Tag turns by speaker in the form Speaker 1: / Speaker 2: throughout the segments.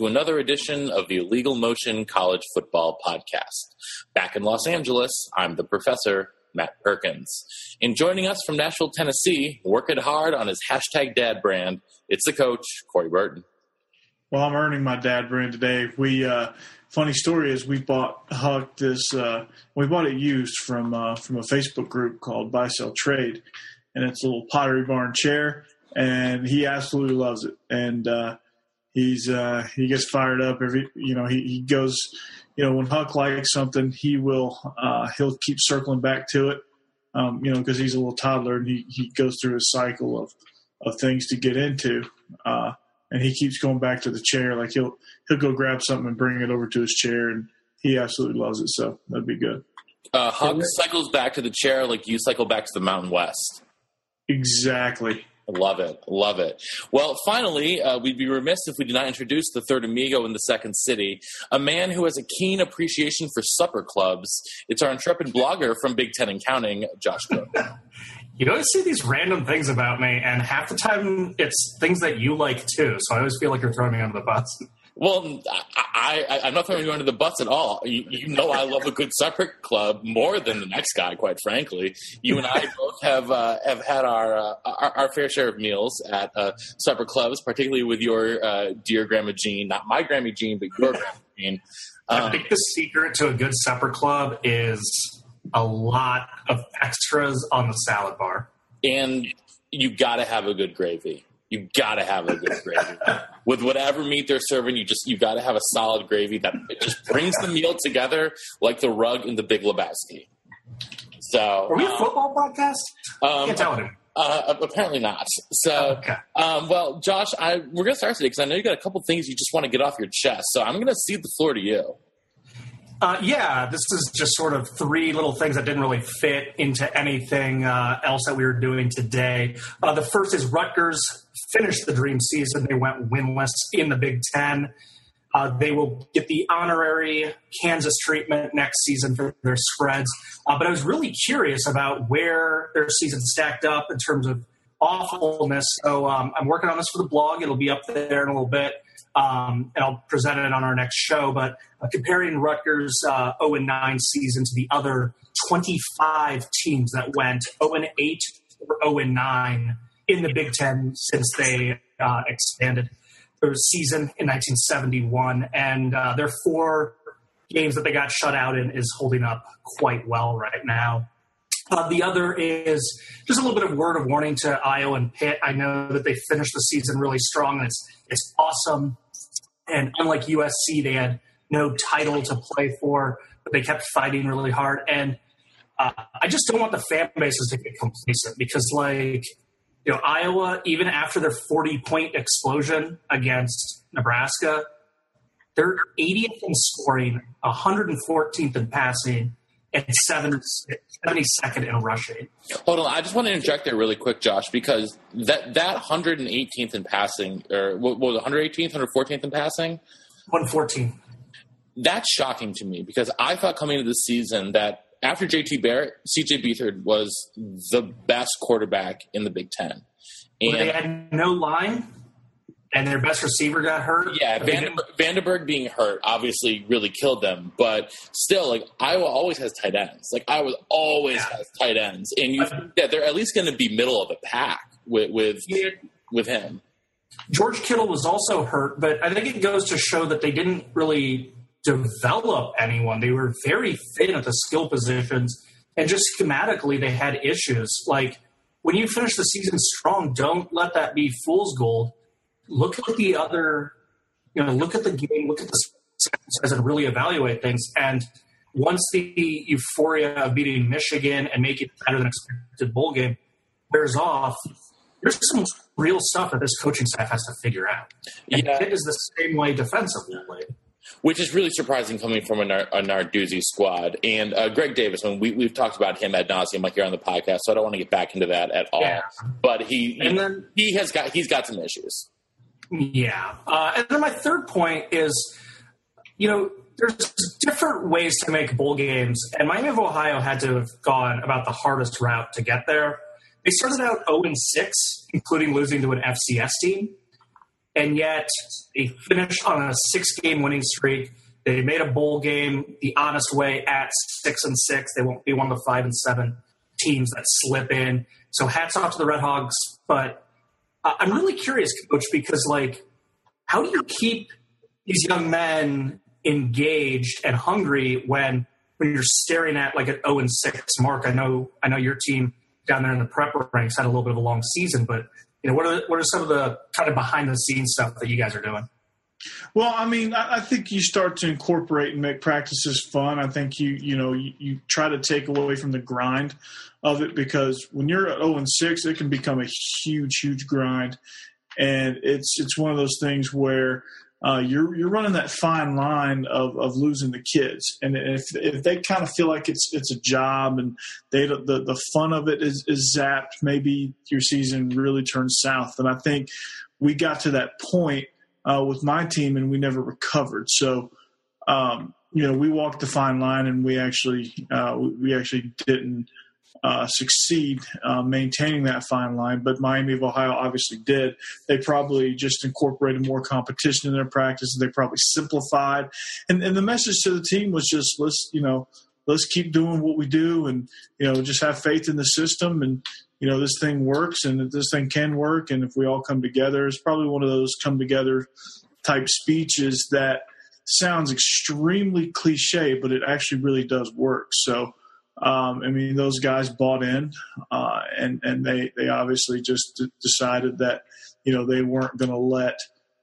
Speaker 1: To another edition of the Illegal Motion College Football Podcast. Back in Los Angeles, I'm the professor, Matt Perkins. And joining us from Nashville, Tennessee, working hard on his hashtag dad brand, it's the coach, Corey Burton.
Speaker 2: Well, I'm earning my dad brand today. We uh, funny story is we bought Huck this. Uh, we bought it used from uh, from a Facebook group called Buy Sell Trade, and it's a little Pottery Barn chair, and he absolutely loves it. And uh, he's uh, he gets fired up every. You know, he, he goes. You know, when Huck likes something, he will uh, he'll keep circling back to it. Um, you know, because he's a little toddler and he, he goes through a cycle of of things to get into. Uh, and he keeps going back to the chair. Like he'll he'll go grab something and bring it over to his chair, and he absolutely loves it. So that'd be good.
Speaker 1: Uh, Huck cycles back to the chair like you cycle back to the Mountain West.
Speaker 2: Exactly.
Speaker 1: Love it. Love it. Well, finally, uh, we'd be remiss if we did not introduce the third amigo in the second city, a man who has a keen appreciation for supper clubs. It's our intrepid blogger from Big Ten and Counting, Josh
Speaker 3: you always see these random things about me, and half the time it's things that you like too. So I always feel like you're throwing me under the bus.
Speaker 1: Well, I, I, I'm not throwing you under the bus at all. You, you know I love a good supper club more than the next guy, quite frankly. You and I both have uh, have had our, uh, our, our fair share of meals at uh, supper clubs, particularly with your uh, dear Grandma Jean, not my Grandma Jean, but your Grandma Jean.
Speaker 3: I
Speaker 1: Um,
Speaker 3: think the secret to a good supper club is a lot of extras on the salad bar.
Speaker 1: and you got to have a good gravy. You got to have a good gravy with whatever meat they're serving. You just you got to have a solid gravy that it just brings the meal together like the rug in the Big Lebowski. So,
Speaker 3: Are we a
Speaker 1: um,
Speaker 3: football podcast?
Speaker 1: um,
Speaker 3: Can't tell it.
Speaker 1: Uh, apparently not. So,
Speaker 3: Okay.
Speaker 1: um, well, Josh, I, we're going to start today because I know you got a couple things you just want to get off your chest. So I'm going to cede the floor to you.
Speaker 3: Uh, yeah, this is just sort of three little things that didn't really fit into anything uh, else that we were doing today. Uh, the first is Rutgers finished the dream season. They went winless in the Big Ten. Uh, they will get the honorary Kansas treatment next season for their spreads. Uh, but I was really curious about where their season stacked up in terms of awfulness. So um, I'm working on this for the blog. It'll be up there in a little bit, um, and I'll present it on our next show. But uh, comparing Rutgers' uh, 0 and 9 season to the other 25 teams that went 0 and 8 or 0 and 9 in the Big Ten since they uh, expanded their season in 1971, and uh, their four games that they got shut out in is holding up quite well right now. Uh, the other is just a little bit of word of warning to Iowa and Pitt. I know that they finished the season really strong, and it's it's awesome. And unlike USC, they had no title to play for, but they kept fighting really hard. And uh, I just don't want the fan bases to get complacent because, like, you know, Iowa, even after their 40 point explosion against Nebraska, they're 80th in scoring, 114th in passing, and 72nd in rushing.
Speaker 1: Hold on, I just want to interject there really quick, Josh, because that that 118th in passing, or what what was it, 118th, 114th in passing?
Speaker 3: 114.
Speaker 1: That's shocking to me because I thought coming into the season that after JT Barrett, CJ Beathard was the best quarterback in the Big Ten.
Speaker 3: But they had no line, and their best receiver got hurt.
Speaker 1: yeah, VandeBerg, VandeBerg being hurt obviously really killed them, but still, like Iowa always has tight ends. Like Iowa always
Speaker 3: Yeah.
Speaker 1: has tight ends, and you yeah, they're at least going to be middle of the pack with with
Speaker 3: Yeah.
Speaker 1: with him.
Speaker 3: George Kittle was also hurt, but I think it goes to show that they didn't really develop anyone. They were very thin at the skill positions, and just schematically, they had issues. Like when you finish the season strong, don't let that be fool's gold. Look at the other, you know, look at the game, look at the size, and really evaluate things. And once the euphoria of beating Michigan and making it better than expected bowl game wears off, there's some real stuff that this coaching staff has to figure out. And
Speaker 1: Yeah.
Speaker 3: Pitt is the same way defensively.
Speaker 1: which is really surprising coming from a, Nar- a Narduzzi squad. And uh, Greg Davis, when we, we've talked about him ad nauseum, like here on the podcast, so I don't want to get back into that at all.
Speaker 3: Yeah.
Speaker 1: But he,
Speaker 3: And then
Speaker 1: he has got he's got some issues.
Speaker 3: Yeah. Uh, and then my third point is, you know, there's different ways to make bowl games, and Miami of Ohio had to have gone about the hardest route to get there. They started out 0 and 6, including losing to an FCS team, and yet they finished on a six game winning streak. They made a bowl game the honest way at six and six. They won't be one of the five and seven teams that slip in. So hats off to the Red Hawks, but I'm really curious, Coach, because like, how do you keep these young men engaged and hungry when when you're staring at like an 0 and 6 mark? I know I know your team down there in the prep ranks had a little bit of a long season, but you know what are what are some of the kind of behind the scenes stuff that you guys are doing?
Speaker 2: Well, I mean, I, I think you start to incorporate and make practices fun. I think you, you know, you, you try to take away from the grind of it because when you're at 0 and 6, it can become a huge, huge grind. And it's it's one of those things where uh, you're you're running that fine line of, of losing the kids, and if if they kind of feel like it's it's a job and they the the fun of it is, is zapped, maybe your season really turns south. And I think we got to that point uh, with my team, and we never recovered. So, um, you know, we walked the fine line, and we actually uh, we, actually didn't uh, succeed uh, maintaining that fine line. But Miami of Ohio obviously did. They probably just incorporated more competition in their practice. And they probably simplified, and and the message to the team was just let's you know let's keep doing what we do, and you know just have faith in the system and you know this thing works and this thing can work and if we all come together it's probably one of those come together type speeches that sounds extremely cliche but it actually really does work. So um, I mean those guys bought in uh, and and they they obviously just d- decided that you know they weren't going to let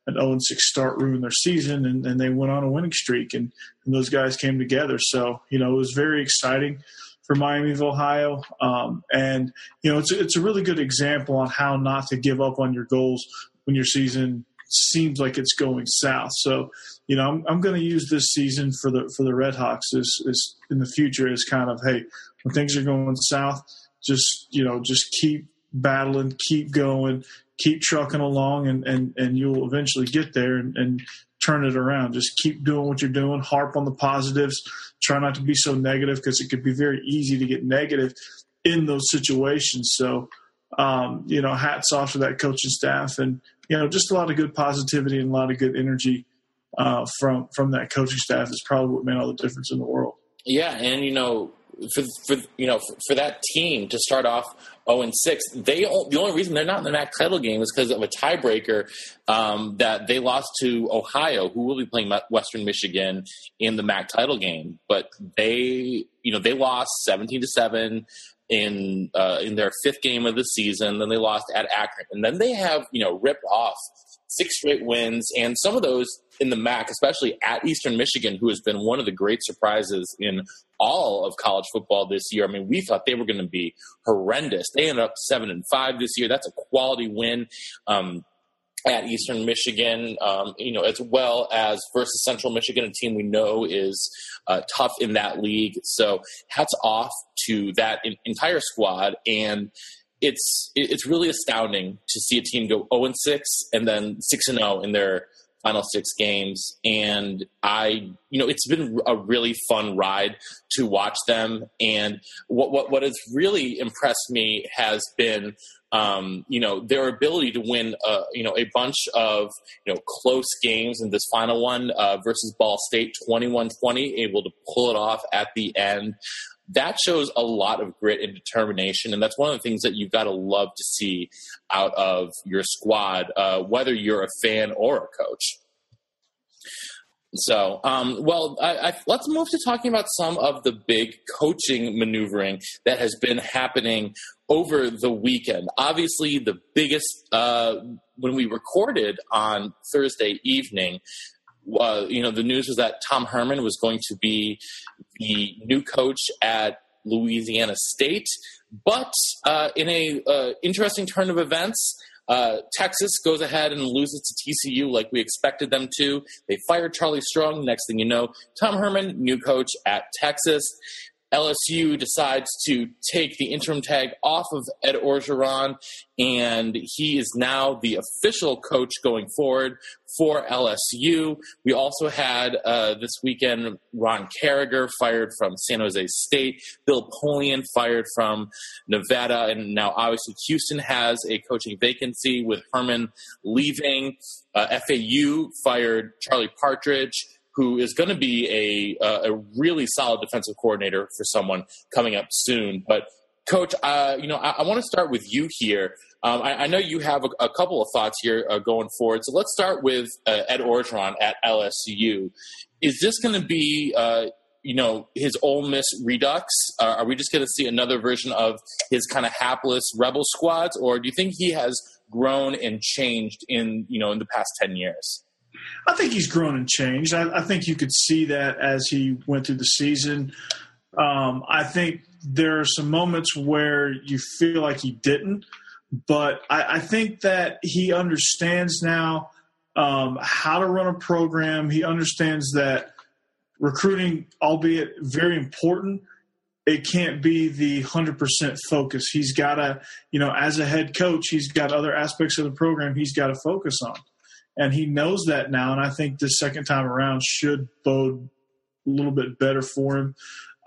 Speaker 2: an 0 6 start ruin their season and, and they went on a winning streak and, and those guys came together. So you know it was very exciting for Miami of Ohio. Um, and, you know, it's, a- it's a really good example on how not to give up on your goals when your season seems like it's going south. So, you know, I'm, I'm going to use this season for the, for the Red Hawks is, is in the future is kind of, Hey, when things are going south, just, you know, just keep battling, keep going, keep trucking along and, and, and you'll eventually get there and, and turn it around. Just keep doing what you're doing, harp on the positives, try not to be so negative because it could be very easy to get negative in those situations. So, um, you know, hats off to that coaching staff and, you know, just a lot of good positivity and a lot of good energy uh, from from that coaching staff is probably what made all the difference in the world.
Speaker 1: Yeah, and you know, for for you know for, for that team to start off zero and six, they the only reason they're not in the MAC title game is because of a tiebreaker um, that they lost to Ohio, who will be playing Western Michigan in the MAC title game. But they, you know, they lost seventeen to seven in uh, in their fifth game of the season. Then they lost at Akron, and then they have you know ripped off six straight wins, and some of those in the MAC, especially at Eastern Michigan, who has been one of the great surprises in all of college football this year. I mean, we thought they were going to be horrendous. They ended up seven and five this year. That's a quality win. Um, at Eastern Michigan, um, you know, as well as versus Central Michigan, a team we know is uh, tough in that league. So hats off to that en- entire squad, and it's it's really astounding to see a team go 0 and 6 and then 6 and 0 in their final six games. And I, you know, it's been a really fun ride to watch them. And what what what has really impressed me has been um, you know, their ability to win, uh, you know, a bunch of, you know, close games in this final one uh, versus Ball State, 21-20, able to pull it off at the end. That shows a lot of grit and determination, and that's one of the things that you've got to love to see out of your squad, uh, whether you're a fan or a coach. So, um, well, I, I, let's move to talking about some of the big coaching maneuvering that has been happening over the weekend. Obviously, the biggest uh, when we recorded on Thursday evening, uh, you know, the news was that Tom Herman was going to be the new coach at Louisiana State. But uh, in a uh, interesting turn of events, uh, Texas goes ahead and loses to TCU like we expected them to. They fired Charlie Strong. Next thing you know, Tom Herman, new coach at Texas. LSU decides to take the interim tag off of Ed Orgeron, and he is now the official coach going forward for LSU. We also had uh, this weekend Ron Caragher fired from San Jose State, Bill Polian fired from Nevada, and now obviously Houston has a coaching vacancy with Herman leaving. Uh, FAU fired Charlie Partridge who is going to be a, a really solid defensive coordinator for someone coming up soon. But Coach, uh, you know, I, I want to start with you here. Um, I, I, know you have a, a couple of thoughts here uh, going forward. So let's start with uh, Ed Orgeron at LSU. Is this going to be, uh, you know, his Ole Miss redux? Uh, are we just going to see another version of his kind of hapless rebel squads, or do you think he has grown and changed in, you know, in the past ten years?
Speaker 2: I think he's grown and changed. I, I, think you could see that as he went through the season. Um, I think there are some moments where you feel like he didn't, but I, I think that he understands now um, how to run a program. He understands that recruiting, albeit very important, it can't be the 100% focus. He's got to, you know, as a head coach, he's got other aspects of the program he's got to focus on and he knows that now. And I think the second time around should bode a little bit better for him.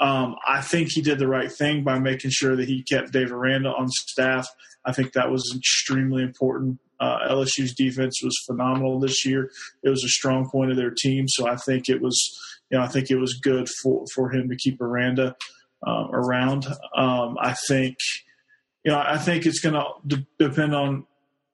Speaker 2: Um, I think he did the right thing by making sure that he kept Dave Aranda on staff. I think that was extremely important. Uh, LSU's defense was phenomenal this year. It was a strong point of their team, so I think it was, you know, I think it was good for for him to keep Aranda uh, around. Um, I think, you know, I think it's going to depend on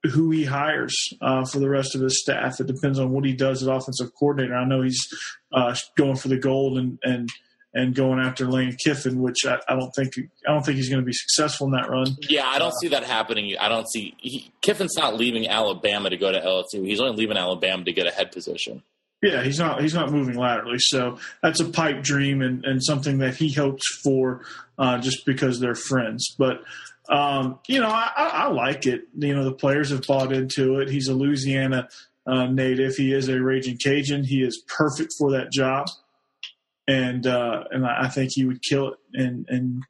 Speaker 2: who he hires uh, for the rest of his staff. It depends on what he does as offensive coordinator. I know he's uh, going for the gold and and and going after Lane Kiffin, which I, I don't think I don't think he's going to be successful in that run.
Speaker 1: Yeah, I don't see that happening. I don't see he, Kiffin's not leaving Alabama to go to LSU. He's only leaving Alabama to get a head position.
Speaker 2: Yeah, he's not he's not moving laterally, so that's a pipe dream and, and something that he hopes for uh, just because they're friends. But um, you know, I, I, like it. You know, the players have bought into it. He's a Louisiana uh, native. He is a raging Cajun. He is perfect for that job, and uh, and I think he would kill it. And and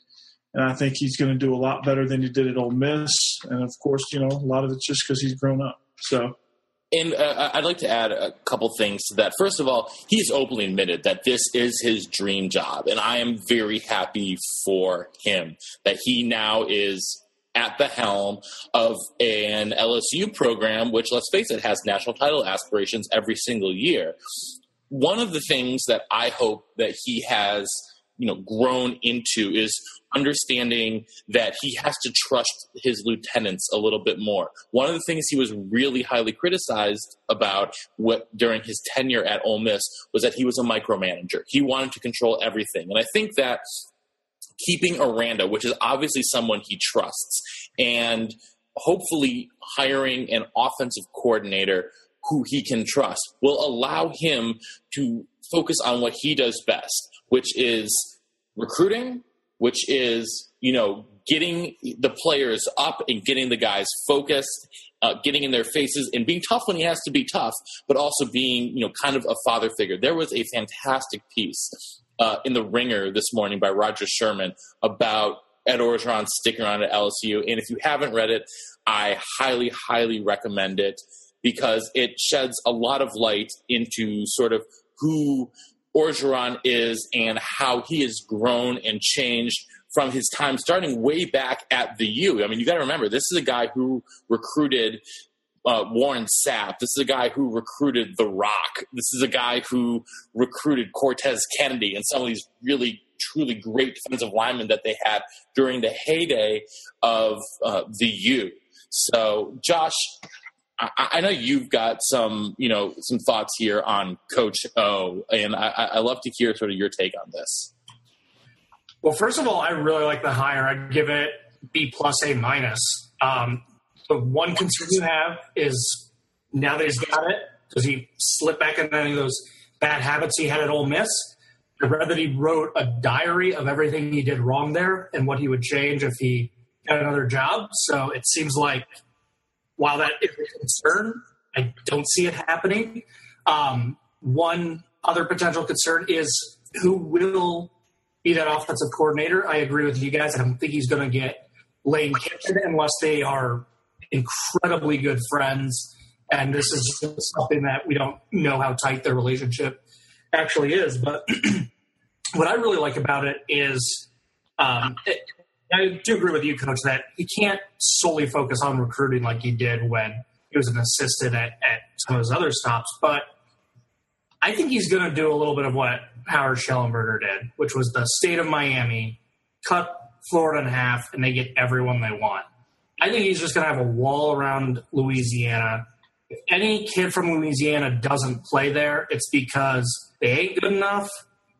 Speaker 2: and I think he's going to do a lot better than he did at Ole Miss. And of course, you know, a lot of it's just because he's grown up. So
Speaker 1: and uh, I'd like to add a couple things to that. First of all, he's openly admitted that this is his dream job, and I am very happy for him that he now is at the helm of an LSU program, which, let's face it, has national title aspirations every single year. One of the things that I hope that he has – you know grown into is understanding that he has to trust his lieutenants a little bit more. One of the things he was really highly criticized about what, during his tenure at Ole Miss was that he was a micromanager. He wanted to control everything, and I think that keeping Aranda, which is obviously someone he trusts, and hopefully hiring an offensive coordinator who he can trust will allow him to focus on what he does best which is recruiting, which is, you know, getting the players up and getting the guys focused, uh, getting in their faces and being tough when he has to be tough, but also being, you know, kind of a father figure. There was a fantastic piece uh, in the Ringer this morning by Roger Sherman about Ed Orgeron sticking around at LSU. And if you haven't read it, I highly, highly recommend it because it sheds a lot of light into sort of who Orgeron is and how he has grown and changed from his time starting way back at the U. I mean, you got to remember, this is a guy who recruited uh, Warren Sapp. This is a guy who recruited The Rock. This is a guy who recruited Cortez Kennedy and some of these really, truly great defensive linemen that they had during the heyday of uh, the U. So, Josh, I, I, know you've got some, you know, some thoughts here on Coach O, and I, I love to hear sort of your take on this.
Speaker 3: Well, first of all, I really like the hire. I'd give it B plus A minus. Um, the one concern you have is now that he's got it, does he slip back into any of those bad habits he had at Ole Miss? I read that he wrote a diary of everything he did wrong there and what he would change if he got another job. So it seems like while that is a concern, I don't see it happening. Um, one other potential concern is who will be that offensive coordinator. I agree with you guys. I don't think he's going to get Lane Kiffin unless they are incredibly good friends. And this is something that we don't know how tight their relationship actually is. But what I really like about it is um, I do agree with you, Coach, that he can't solely focus on recruiting like he did when he was an assistant at, at some of his other stops. But I think he's going to do a little bit of what Howard Schnellenberger did, which was the state of Miami cut Florida in half and they get everyone they want. I think he's just going to have a wall around Louisiana. If any kid from Louisiana doesn't play there, it's because they ain't good enough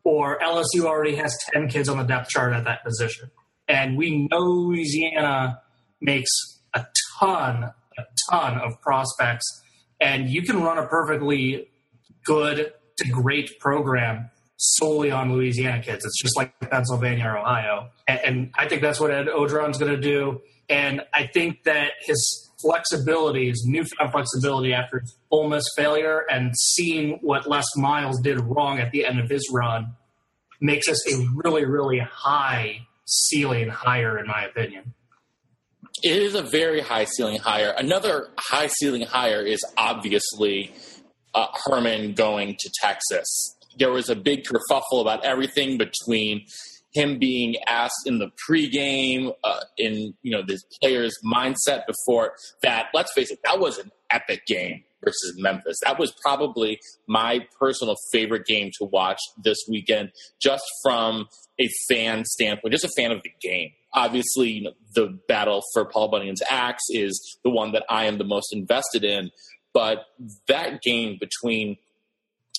Speaker 3: or LSU already has 10 kids on the depth chart at that position. And we know Louisiana makes a ton, a ton of prospects. And you can run a perfectly good to great program solely on Louisiana kids. It's just like Pennsylvania or Ohio. And, and I think that's what Ed Orgeron's going to do. And I think that his flexibility, his newfound flexibility after Ole Miss failure and seeing what Les Miles did wrong at the end of his run makes us a really, really high ceiling higher, in my opinion.
Speaker 1: It is a very high ceiling higher. Another high ceiling higher is obviously uh, Herman going to Texas. There was a big kerfuffle about everything between him being asked in the pregame, uh, in you know this player's mindset before that. Let's face it, that was an epic game versus Memphis. That was probably my personal favorite game to watch this weekend, just from a fan standpoint, just a fan of the game. Obviously, you know, the battle for Paul Bunyan's axe is the one that I am the most invested in. But that game between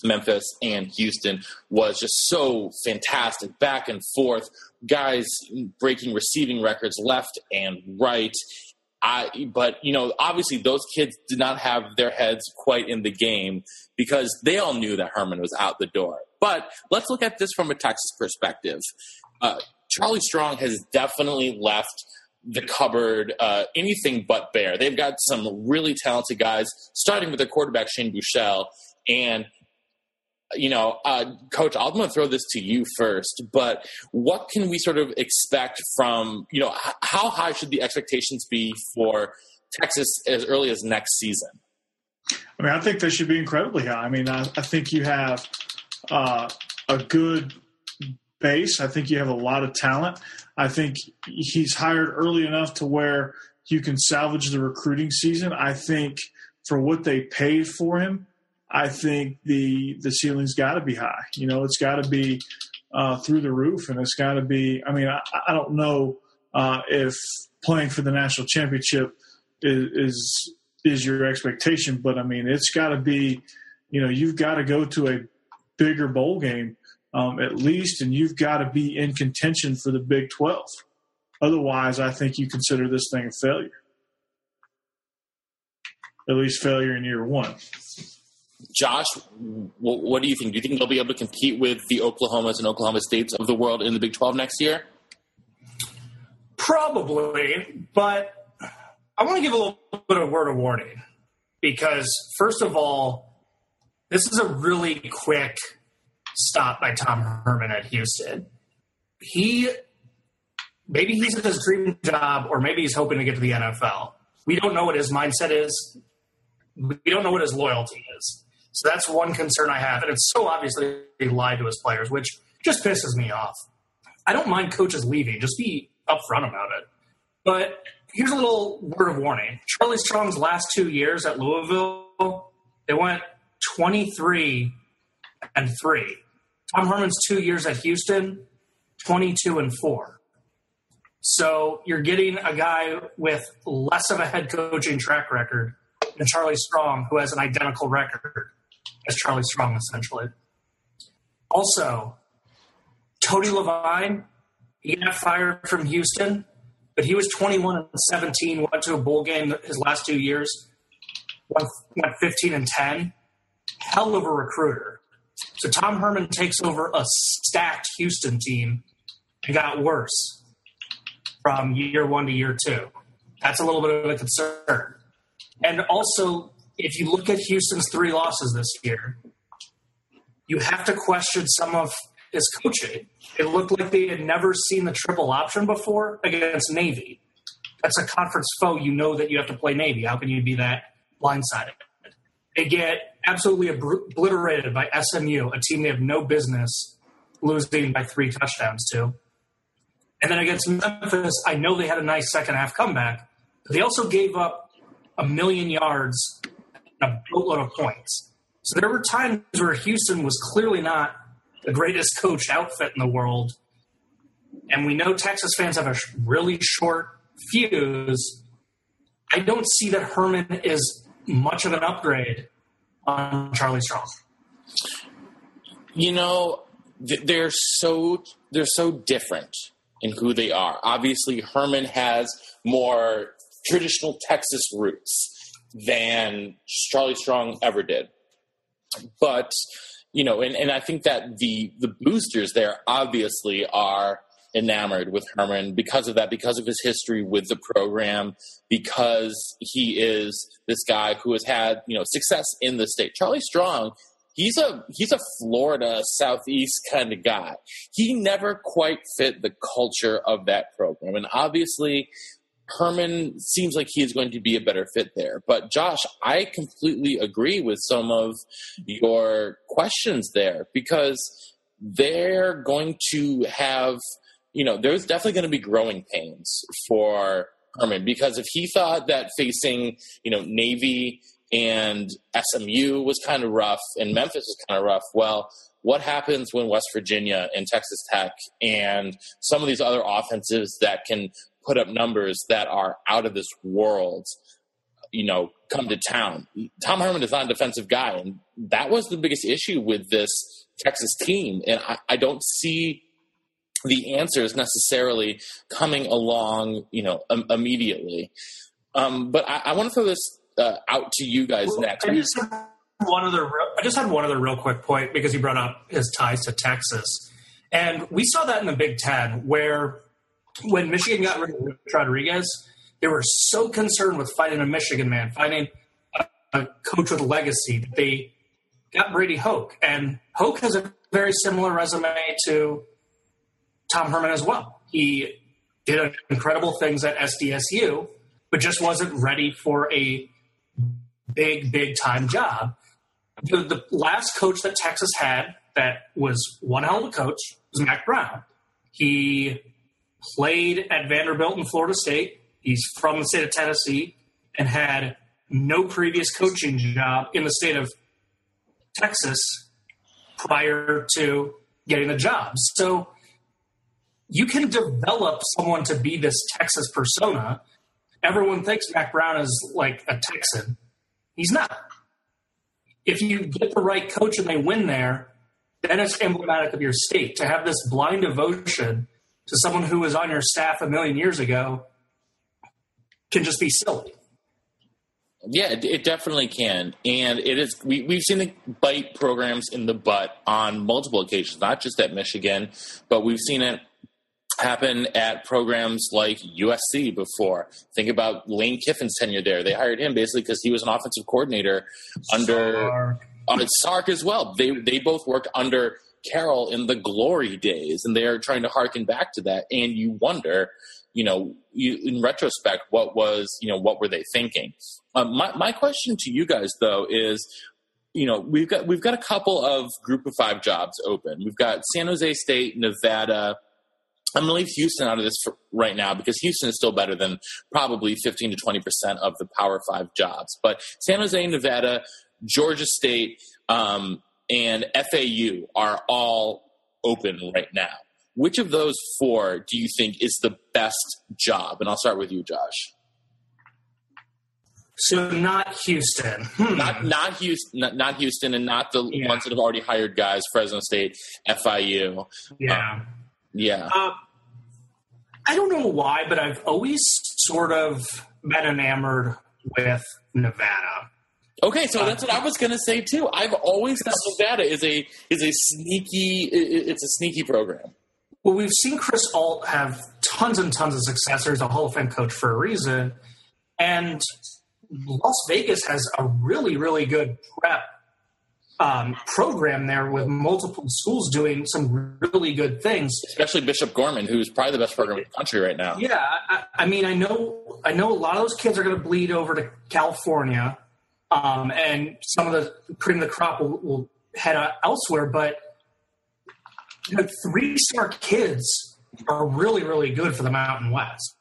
Speaker 1: Memphis and Houston was just so fantastic, back and forth, guys breaking receiving records left and right. I, but you know, obviously those kids did not have their heads quite in the game because they all knew that Herman was out the door. But let's look at this from a Texas perspective. Uh, Charlie Strong has definitely left the cupboard uh, anything but bare. They've got some really talented guys, starting with their quarterback Shane Buechele, and you know, uh, Coach, I'm going to throw this to you first, but what can we sort of expect from, you know, h- how high should the expectations be for Texas as early as next season?
Speaker 2: I mean, I think they should be incredibly high. I mean, I, I think you have uh, a good base. I think you have a lot of talent. I think he's hired early enough to where you can salvage the recruiting season. I think for what they paid for him, I think the the ceiling's got to be high. You know, it's got to be uh, through the roof, and it's got to be. I mean, I, I don't know uh, if playing for the national championship is, is is your expectation, but I mean, it's got to be. You know, you've got to go to a bigger bowl game um, at least, and you've got to be in contention for the Big Twelve. Otherwise, I think you consider this thing a failure. At least failure in year one.
Speaker 1: Josh, what, do you think? Do you think they'll be able to compete with the Oklahomas and Oklahoma States of the world in the Big 12 next year?
Speaker 3: Probably, but I want to give a little bit of word of warning because, first of all, this is a really quick stop by Tom Herman at Houston. He maybe he's at his dream job, or maybe he's hoping to get to the NFL. We don't know what his mindset is. We don't know what his loyalty is. So that's one concern I have. And it's so obviously he lied to his players, which just pisses me off. I don't mind coaches leaving, just be upfront about it. But here's a little word of warning Charlie Strong's last two years at Louisville, they went 23 and 3. Tom Herman's two years at Houston, 22 and 4. So you're getting a guy with less of a head coaching track record than Charlie Strong, who has an identical record as Charlie Strong, essentially. Also, Tony Levine, he got fired from Houston, but he was 21 and 17, went to a bowl game his last two years, went, went 15 and 10. Hell of a recruiter. So Tom Herman takes over a stacked Houston team and got worse from year one to year two. That's a little bit of a concern. And also, if you look at Houston's three losses this year, you have to question some of his coaching. It looked like they had never seen the triple option before against Navy. That's a conference foe. You know that you have to play Navy. How can you be that blindsided? They get absolutely obliterated by SMU, a team they have no business losing by three touchdowns to. And then against Memphis, I know they had a nice second half comeback, but they also gave up a million yards and a boatload of points. So there were times where Houston was clearly not the greatest coach outfit in the world. And we know Texas fans have a really short fuse. I don't see that Herman is much of an upgrade on Charlie Strong.
Speaker 1: You know, they're so they're so different in who they are. Obviously, Herman has more traditional Texas roots than Charlie Strong ever did. But you know, and, and I think that the the boosters there obviously are enamored with Herman because of that, because of his history with the program, because he is this guy who has had you know success in the state. Charlie Strong, he's a he's a Florida southeast kind of guy. He never quite fit the culture of that program, and obviously. Herman seems like he is going to be a better fit there. But Josh, I completely agree with some of your questions there because they're going to have you know, there's definitely going to be growing pains for Herman because if he thought that facing, you know, Navy and SMU was kind of rough and Memphis was kind of rough, well, what happens when West Virginia and Texas Tech and some of these other offenses that can put up numbers that are out of this world, you know, come to town? Tom Herman is not a defensive guy, and that was the biggest issue with this Texas team. And I, I don't see the answers necessarily coming along, you know, um, immediately. Um, but I, I want to throw this uh, out to you guys well, next.
Speaker 3: I just, one other, I just had one other real quick point because you brought up his ties to Texas, and we saw that in the Big Ten where when Michigan got rid of Rodriguez, they were so concerned with finding a Michigan man, finding a, a coach with a legacy that they got Brady Hoke, and Hoke has a very similar resume to Tom Herman as well. He did incredible things at SDSU, but just wasn't ready for a big, big time job. The, the last coach that Texas had that was one hell of a coach was Mack Brown. He played at Vanderbilt and Florida State. He's from the state of Tennessee and had no previous coaching job in the state of Texas prior to getting the job. So you can develop someone to be this Texas persona. Everyone thinks Mack Brown is like a Texan. He's not. If you get the right coach and they win there, then it's emblematic of your state. To have this blind devotion to someone who was on your staff a million years ago can just be silly.
Speaker 1: Yeah, it definitely can, and it is. We, we've seen it bite programs in the butt on multiple occasions, not just at Michigan, but we've seen it happen at programs like USC before. Think about Lane Kiffin's tenure there. They hired him basically because he was an offensive coordinator under Sark. Uh, Sark as well. They they both worked under Carroll in the glory days, and they are trying to harken back to that. And you wonder, you know, you, in retrospect, what was you know what were they thinking? Um, my my question to you guys though is. You know, we've got we've got a couple of group of five jobs open. We've got San Jose State, Nevada, I'm going to leave Houston out of this right now because Houston is still better than probably 15 to 20 percent of the Power Five jobs. But San Jose, Nevada, Georgia State, um, and FAU are all open right now. Which of those four do you think is the best job? And I'll start with you, Josh.
Speaker 3: So not Houston,
Speaker 1: hmm. not not Houston, not, not, Houston, and not the yeah. ones that have already hired guys. Fresno State, FIU.
Speaker 3: Yeah.
Speaker 1: Um, yeah.
Speaker 3: Uh, I don't know why, but I've always sort of been enamored with Nevada.
Speaker 1: Okay, so that's what I was going to say too. I've always thought Nevada is a is a sneaky it's a sneaky program.
Speaker 3: Well, we've seen Chris Ault have tons and tons of success. He's a Hall of Fame coach for a reason, and Las Vegas has a really really good prep um, program there with multiple schools doing some really good things.
Speaker 1: Especially Bishop Gorman, who's probably the best program in the country right now.
Speaker 3: Yeah, I, I mean, I know, I know a lot of those kids are going to bleed over to California, um, and some of the cream of the crop will, will head elsewhere. But you know, three-star kids are really, really good for the Mountain West.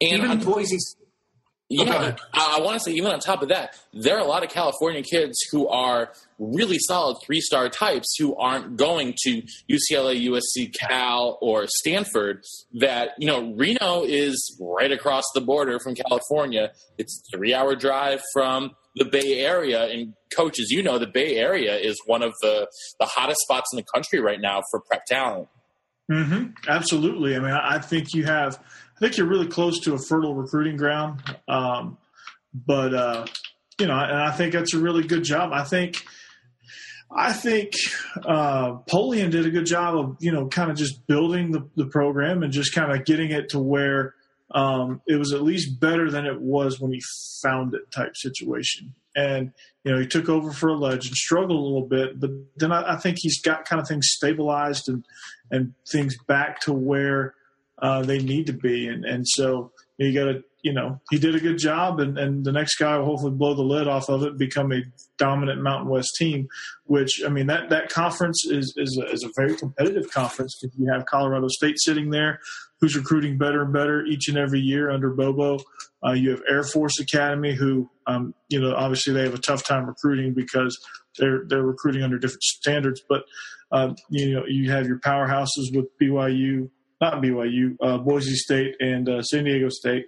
Speaker 3: And Even Boise
Speaker 1: yeah, I, I want to say even on top of that, there are a lot of California kids who are really solid three star types who aren't going to UCLA, USC, Cal, or Stanford. That you know, Reno is right across the border from California. It's a three hour drive from the Bay Area. And coaches, you know, the Bay Area is one of the the hottest spots in the country right now for prep talent.
Speaker 2: Mm-hmm. Absolutely. I mean, I think you have I think you're really close to a fertile recruiting ground. Um, but uh, you know, and I think that's a really good job. I think. I think uh, Polian did a good job of you know kind of just building the, the program and just kind of getting it to where um, it was at least better than it was when he found it type situation. And you know he took over for a legend, struggled a little bit, but then I, I think he's got kind of things stabilized and and things back to where uh, they need to be. And, and so you got to, you know, he did a good job, and, and the next guy will hopefully blow the lid off of it, become a dominant Mountain West team. Which I mean, that that conference is is a, is a very competitive conference because you have Colorado State sitting there, who's recruiting better and better each and every year under Bobo. Uh, you have Air Force Academy, who um, you know obviously they have a tough time recruiting because they're they're recruiting under different standards. But uh, you know you have your powerhouses with BYU, not BYU, uh, Boise State and uh, San Diego State.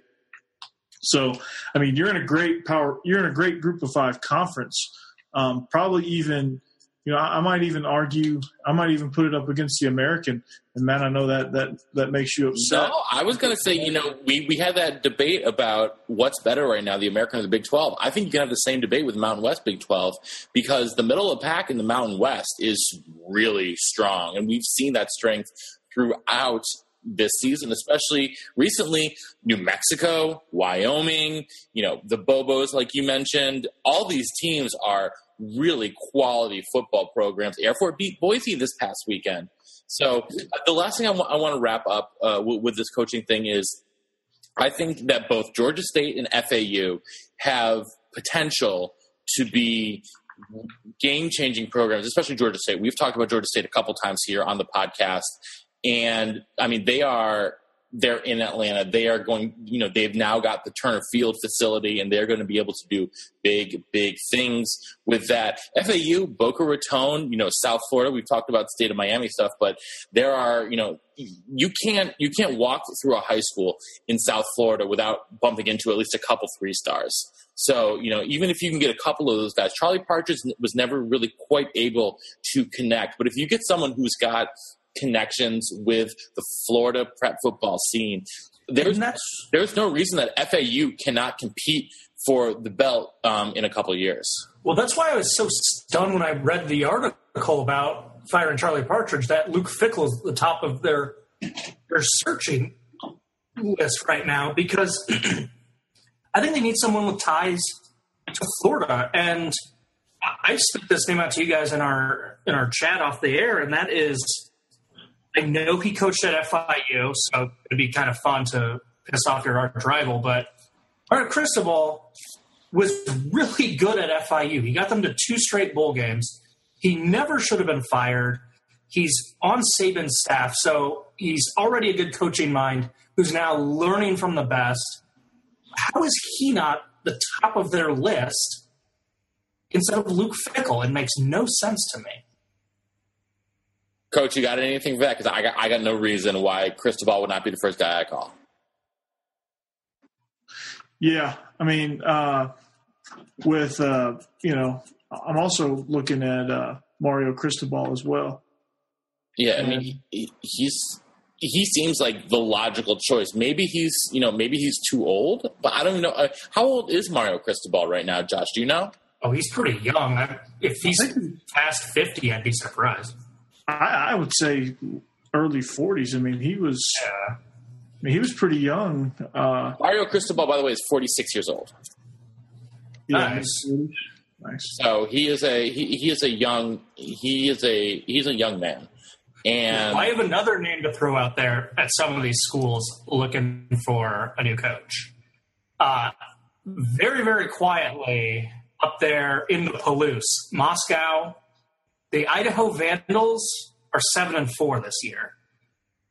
Speaker 2: So, I mean, you're in a great power, you're in a great group of five conference. Um, probably even, you know, I, I, might even argue, I might even put it up against the American. And man, I know that that that makes you upset.
Speaker 1: No, I was going to say, you know, we we had that debate about what's better right now, the American or the Big Twelve. I think you can have the same debate with Mountain West Big Twelve because the middle of the pack in the Mountain West is really strong, and we've seen that strength throughout this season, especially recently, New Mexico, Wyoming, you know, the Bobos, like you mentioned, all these teams are really quality football programs. Air Force beat Boise this past weekend. So uh, the last thing I, w- I want to wrap up uh, w- with this coaching thing is I think that both Georgia State and FAU have potential to be game changing programs, especially Georgia State. We've talked about Georgia State a couple times here on the podcast, and I mean they are they're in Atlanta. They are going, you know, they've now got the Turner Field facility and they're going to be able to do big, big things with that. FAU, Boca Raton, you know, South Florida, we've talked about state of Miami stuff, but there are, you know, you can't, you can't walk through a high school in South Florida without bumping into at least a couple three stars. So, you know, even if you can get a couple of those guys, Charlie Partridge was never really quite able to connect. But if you get someone who's got connections with the Florida prep football scene. There's there's no reason that FAU cannot compete for the belt um, in a couple of years.
Speaker 3: Well, that's why I was so stunned when I read the article about firing Charlie Partridge that Luke Fickell is the top of their their searching list right now because I think they need someone with ties to Florida and I spit this name out to you guys in our in our chat off the air, and that is I know he coached at FIU, so it'd be kind of fun to piss off your arch rival. But Art Cristobal was really good at FIU. He got them to two straight bowl games. He never should have been fired. He's on Saban's staff, so he's already a good coaching mind who's now learning from the best. How is he not the top of their list instead of Luke Fickell? It makes no sense to me.
Speaker 1: Coach, you got anything for that? Because I got, I got no reason why Cristobal would not be the first guy I call.
Speaker 2: Yeah, I mean, uh, with uh, you know, I'm also looking at uh, Mario Cristobal as well.
Speaker 1: Yeah, I mean, he, he's he seems like the logical choice. Maybe he's you know maybe he's too old, but I don't know. Uh, how old is Mario Cristobal right now, Josh? Do you know?
Speaker 3: Oh, he's pretty young. I, if he's past fifty, I'd be surprised.
Speaker 2: I, I would say early forties. I mean, he was.
Speaker 3: Yeah.
Speaker 2: I mean, he was pretty young. Uh,
Speaker 1: Mario Cristobal, by the way, is 46 years old.
Speaker 2: yeah,
Speaker 3: Nice.
Speaker 2: nice.
Speaker 1: So he is a he, he is a young he is a he's a young man, and
Speaker 3: I have another name to throw out there at some of these schools looking for a new coach. Uh, very, very quietly up there in the Palouse, Moscow, the Idaho Vandals are seven and four this year.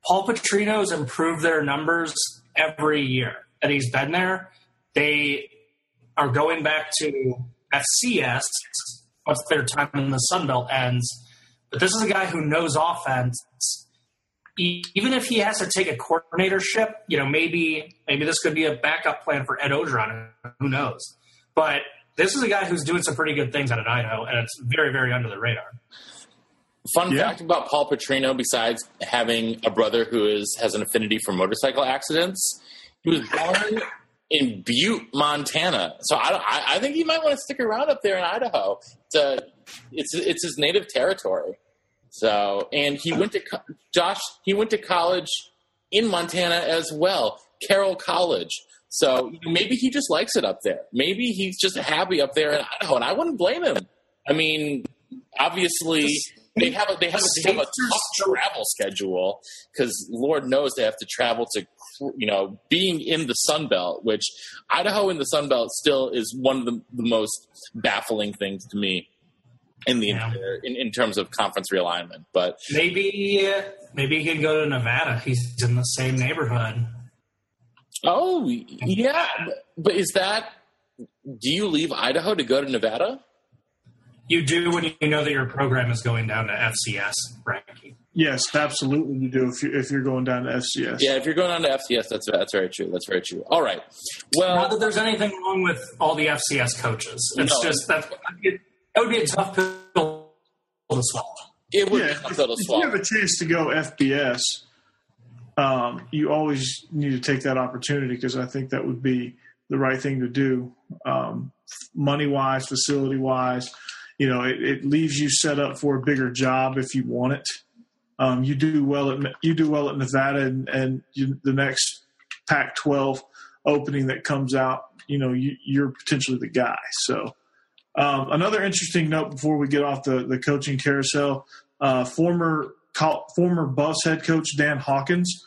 Speaker 3: Paul Petrino's improved their numbers every year that he's been there. They are going back to FCS once their time in the Sun Belt ends. But this is a guy who knows offense. Even if he has to take a coordinatorship, you know, maybe maybe this could be a backup plan for Ed Orgeron. Who knows? But this is a guy who's doing some pretty good things out at Idaho, and it's very, very under the radar.
Speaker 1: Fun
Speaker 2: Yeah.
Speaker 1: fact about Paul Petrino, besides having a brother who is has an affinity for motorcycle accidents, he was born in Butte, Montana. So I, I, I think he might want to stick around up there in Idaho. It's a, it's it's his native territory. So and he went to Josh. He went to college in Montana as well, Carroll College. So you know, maybe he just likes it up there. Maybe he's just happy up there in Idaho, and I wouldn't blame him. I mean, obviously they have a they have a, they have a tough travel schedule because Lord knows they have to travel to you know being in the Sun Belt, which Idaho in the Sun Belt still is one of the, the most baffling things to me in the
Speaker 3: Yeah.
Speaker 1: entire, in, in terms of conference realignment. But
Speaker 3: Maybe uh, maybe he can go to Nevada. He's in the same neighborhood.
Speaker 1: Oh yeah, but- but is that do you leave Idaho to go to Nevada?
Speaker 3: You do when you know that your program is going down to FCS ranking.
Speaker 2: Yes, absolutely, you do if you're, if you're going down to FCS.
Speaker 1: Yeah, if you're going down to FCS, that's that's very true. That's very true. All right. Well,
Speaker 3: Not that there's anything wrong with all the FCS coaches. It's
Speaker 1: No.
Speaker 3: just that it, that would be a tough pill to swallow.
Speaker 1: it would
Speaker 2: Yeah,
Speaker 1: be
Speaker 2: if,
Speaker 1: tough though to
Speaker 2: if you have a chance to go FBS, um, you always need to take that opportunity because I think that would be the right thing to do, um, money wise, facility wise. You know, it, it leaves you set up for a bigger job if you want it. Um, you do well at you do well at Nevada, and, and you, the next Pac-12 opening that comes out, you know, you, you're potentially the guy. So. Um, another interesting note before we get off the, the coaching carousel: uh, former former Buffs head coach Dan Hawkins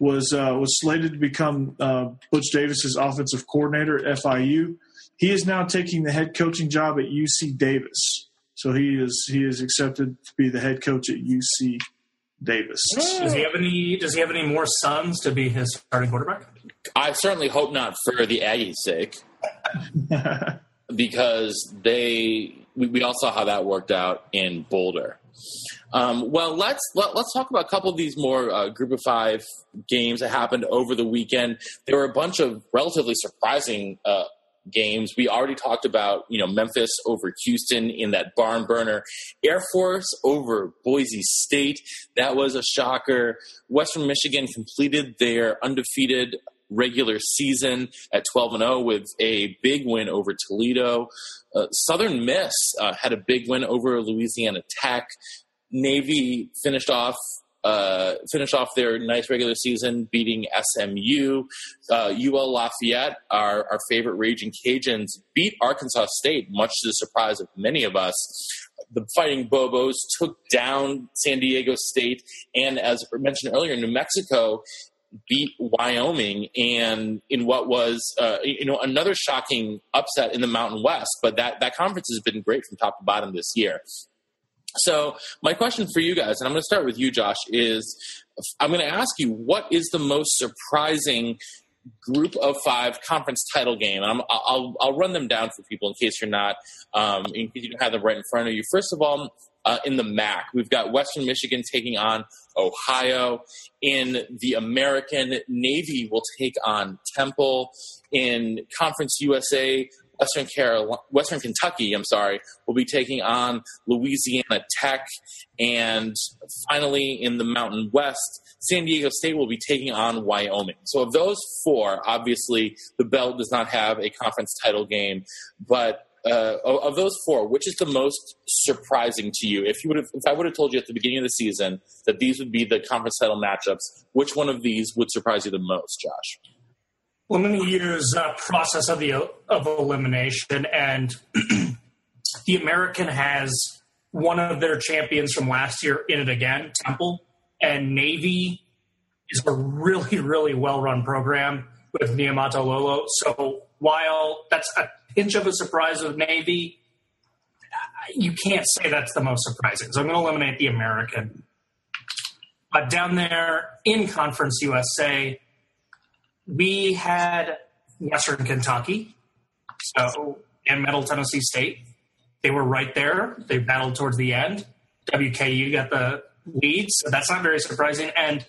Speaker 2: was uh, was slated to become uh, Butch Davis's offensive coordinator at FIU. He is now taking the head coaching job at UC Davis. So he is he is accepted to be the head coach at UC Davis.
Speaker 3: Does he have any? Does he have any more sons to be his starting quarterback?
Speaker 1: I certainly hope not for the Aggies' sake, because they we, we all saw how that worked out in Boulder. Um, well, let's let, let's talk about a couple of these more uh, Group of Five games that happened over the weekend. There were a bunch of relatively surprising uh, games. We already talked about you know Memphis over Houston in that barn burner. Air Force over Boise State. That was a shocker. Western Michigan completed their undefeated regular season at 12 and 0 with a big win over Toledo. Uh, Southern Miss uh, had a big win over Louisiana Tech. Navy finished off uh, finished off their nice regular season beating SMU. Uh, UL Lafayette, our, our favorite Raging Cajuns, beat Arkansas State, much to the surprise of many of us. The Fighting Bobos took down San Diego State, and as mentioned earlier, New Mexico beat Wyoming, and in what was uh, you know another shocking upset in the Mountain West. But that that conference has been great from top to bottom this year. So my question for you guys, and I'm going to start with you, Josh, is I'm going to ask you what is the most surprising group of five conference title game? And I'm, I'll I'll run them down for people in case you're not um, in case you don't have them right in front of you. First of all, uh, in the MAC, we've got Western Michigan taking on Ohio. In the American, Navy will take on Temple. In Conference USA, Western Carolina, Western Kentucky, I'm sorry, will be taking on Louisiana Tech, and finally in the Mountain West, San Diego State will be taking on Wyoming. So of those four, obviously the belt does not have a conference title game, but uh, of those four, which is the most surprising to you? If you would have, if I would have told you at the beginning of the season that these would be the conference title matchups, which one of these would surprise you the most, Josh?
Speaker 3: Well, I'm use uh, process of the of elimination, and the American has one of their champions from last year in it again, Temple, and Navy is a really, really well run program with Niumatalolo. Lolo. So while that's a pinch of a surprise with Navy, you can't say that's the most surprising. So I'm going to eliminate the American. But down there in Conference USA, we had Western Kentucky, so and Middle Tennessee State. They were right there. They battled towards the end. WKU got the lead, so that's not very surprising. And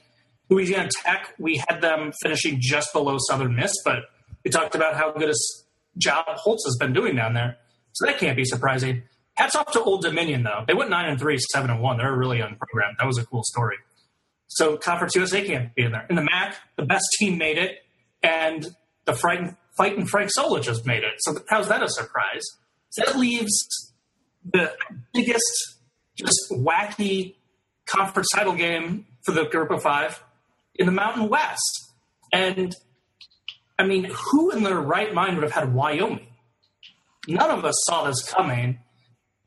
Speaker 3: Louisiana Tech, we had them finishing just below Southern Miss, but we talked about how good a job Holtz has been doing down there, so that can't be surprising. Hats off to Old Dominion though; they went nine and three, seven and one. They're a really young program. That was a cool story. So Conference USA can't be in there. In the MAC, the best team made it and the fight, fighting Frank Solich just made it. So how's that a surprise? So that leaves the biggest, just wacky conference title game for the group of five in the Mountain West. And I mean, who in their right mind would have had Wyoming? None of us saw this coming.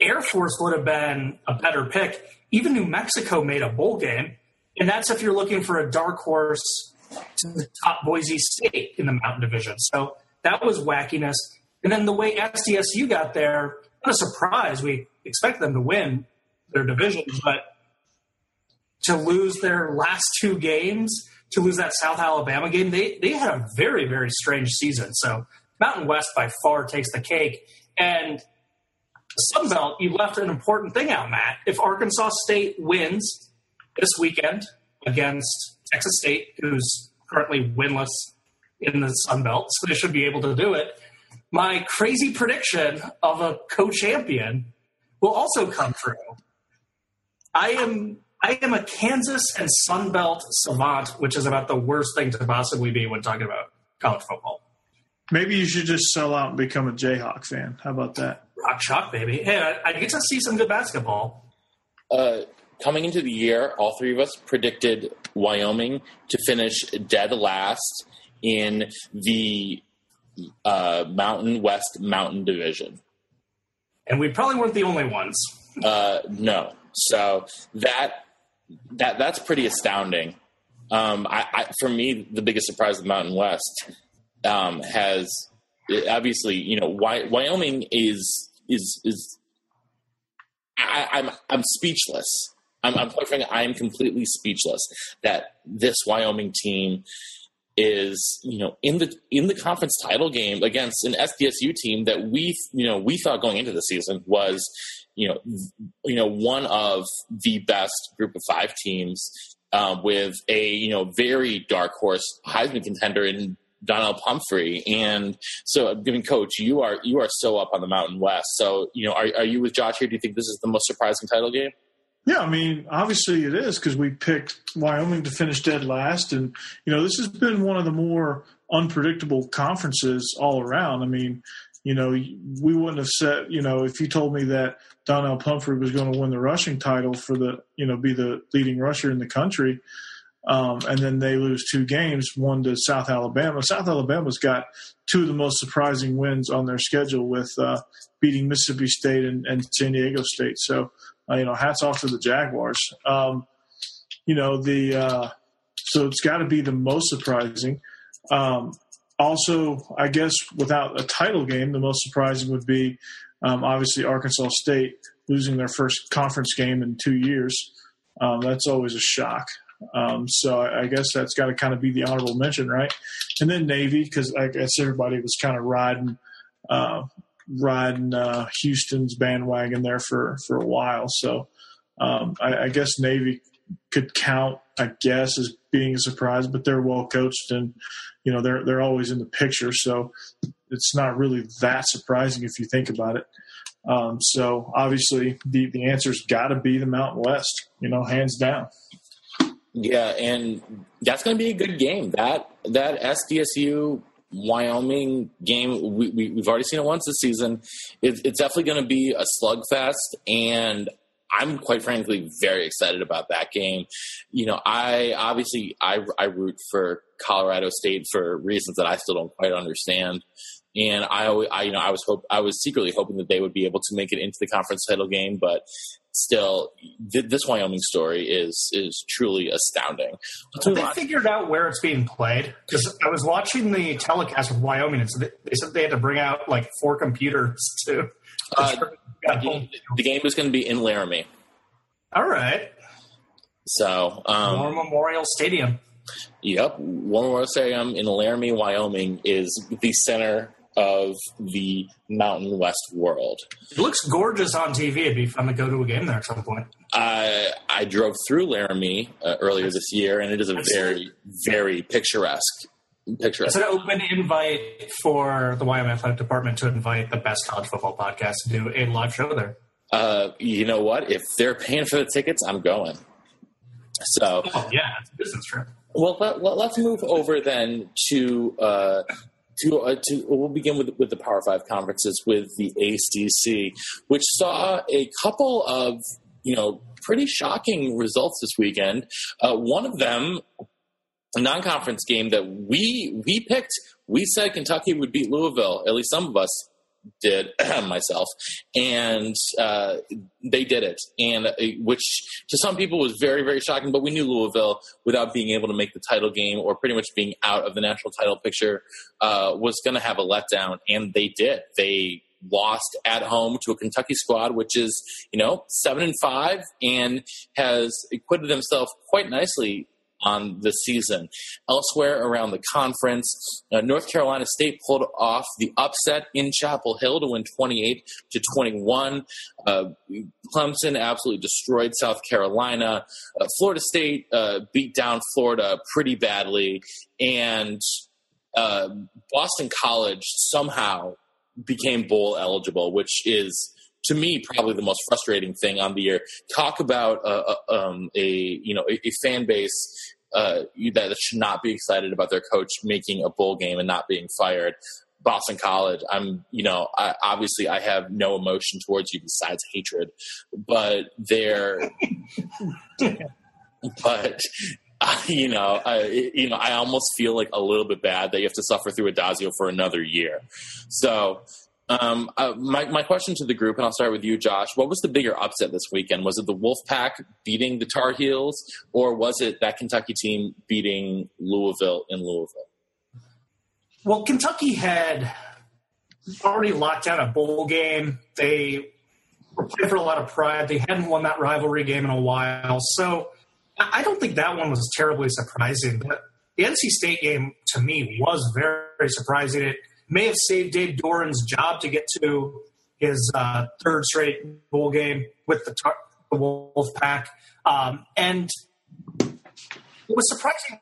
Speaker 3: Air Force would have been a better pick. Even New Mexico made a bowl game. And that's if you're looking for a dark horse to the top Boise State in the Mountain Division. So that was wackiness. And then the way SDSU got there, not a surprise. We expect them to win their division, but to lose their last two games, to lose that South Alabama game, they, they had a very, very strange season. So Mountain West by far takes the cake. And Belt, you left an important thing out, Matt. If Arkansas State wins this weekend against Texas State, who's currently winless in the Sun Belt, so they should be able to do it. My crazy prediction of a co-champion will also come true. I am I am a Kansas and Sun Belt savant, which is about the worst thing to possibly be when talking about college football.
Speaker 2: Maybe you should just sell out and become a Jayhawk fan. How about that?
Speaker 3: Rock chalk, baby. Hey, I, I get to see some good basketball.
Speaker 1: Uh, coming into the year, all three of us predicted Wyoming to finish dead last in the uh, Mountain West Mountain Division.
Speaker 3: And we probably weren't the only ones.
Speaker 1: Uh, no. So that that that's pretty astounding. Um, I, I, for me, the biggest surprise of Mountain West um, has obviously, you know, Wyoming is is is. I, I'm I'm speechless I'm, I'm quite I am completely speechless that this Wyoming team is you know in the in the conference title game against an SDSU team that we you know we thought going into the season was you know you know one of the best group of five teams uh, with a you know very dark horse Heisman contender in Donnell Pumphrey. And so, given coach, you are you are so up on the Mountain West. So, you know, are, are you with Josh here? Do you think this is the most surprising title game?
Speaker 2: Yeah, I mean, obviously it is because we picked Wyoming to finish dead last, and you know this has been one of the more unpredictable conferences all around. I mean, you know, we wouldn't have said, you know, if you told me that Donnell Pumphrey was going to win the rushing title for the, you know, be the leading rusher in the country, um, and then they lose two games, one to South Alabama. South Alabama's got two of the most surprising wins on their schedule with uh, beating Mississippi State and, and San Diego State. So uh, you know, hats off to the Jaguars. Um, you know, the uh, so it's got to be the most surprising. Um, also, I guess without a title game, the most surprising would be um, obviously Arkansas State losing their first conference game in two years. Um, that's always a shock. Um, so I, guess that's got to kind of be the honorable mention, right? And then Navy, because I guess everybody was kind of riding uh, riding uh, Houston's bandwagon there for for a while. So um, I, I, guess Navy could count, I guess, as being a surprise, but they're well coached and you know they're they're always in the picture. So it's not really that surprising if you think about it. Um, so obviously the the answer's got to be the Mountain West, you know, hands down.
Speaker 1: Yeah, and that's going to be a good game. That that SDSU Wyoming game, we, we, have already seen it once this season. It, it's definitely going to be a slugfest, and I'm quite frankly very excited about that game. You know, I obviously I, I root for Colorado State for reasons that I still don't quite understand. And I, always I, you know, I was hope I was secretly hoping that they would be able to make it into the conference title game, but still, th- this Wyoming story is is truly astounding.
Speaker 3: Have they figured out where it's being played? Because I was watching the telecast of Wyoming, and so they, they said they had to bring out like four computers to.
Speaker 1: Uh, the, the, game is going to be in Laramie.
Speaker 3: All right.
Speaker 1: So, um,
Speaker 3: War Memorial Stadium.
Speaker 1: Yep, War Memorial Stadium in Laramie, Wyoming, is the center of the Mountain West world.
Speaker 3: It looks gorgeous on TV. It'd be fun to go to a game there at some point.
Speaker 1: I I drove through Laramie uh, earlier this year, and it is a very very picturesque. Picturesque.
Speaker 3: It's an open invite for the Wyoming Athletic Department to invite the best college football podcast to do a live show there.
Speaker 1: Uh, you know what? If they're paying for the tickets, I'm going. So,
Speaker 3: oh, yeah, it's a business trip.
Speaker 1: Well, let, us move over then to uh, to, uh, to we'll begin with with the Power Five conferences with the ACC, which saw a couple of you know pretty shocking results this weekend. Uh, one of them, a non-conference game that we we picked. We said Kentucky would beat Louisville. At least some of us did myself, and uh, they did it, and uh, which to some people was very very shocking. But we knew Louisville, without being able to make the title game or pretty much being out of the national title picture, uh, was going to have a letdown, and they did. They lost at home to a Kentucky squad, which is you know seven and five, and has acquitted themselves quite nicely on the season. Elsewhere around the conference, uh, North Carolina State pulled off the upset in Chapel Hill to win 28 to 21. Uh, Clemson absolutely destroyed South Carolina. Uh, Florida State uh, beat down Florida pretty badly, and uh, Boston College somehow became bowl eligible, which is to me probably the most frustrating thing on the year. Talk about uh, uh um, a you know a, a fan base uh, that should not be excited about their coach making a bowl game and not being fired. Boston College, I'm, you know, I, obviously I have no emotion towards you besides hatred, but they're, but uh, you know, I, you know, I almost feel like a little bit bad that you have to suffer through Addazio for another year. So um, uh, my, my question to the group, and I'll start with you, Josh. What was the bigger upset this weekend? Was it the Wolfpack beating the Tar Heels, or was it that Kentucky team beating Louisville in Louisville?
Speaker 3: Well, Kentucky had already locked down a bowl game. They were playing for a lot of pride. They hadn't won that rivalry game in a while. So I don't think that one was terribly surprising. But the NC State game, to me, was very surprising. It – may have saved Dave Doeren's job to get to his uh, third straight bowl game with the, tar- the Wolf Pack. Um, and what was surprising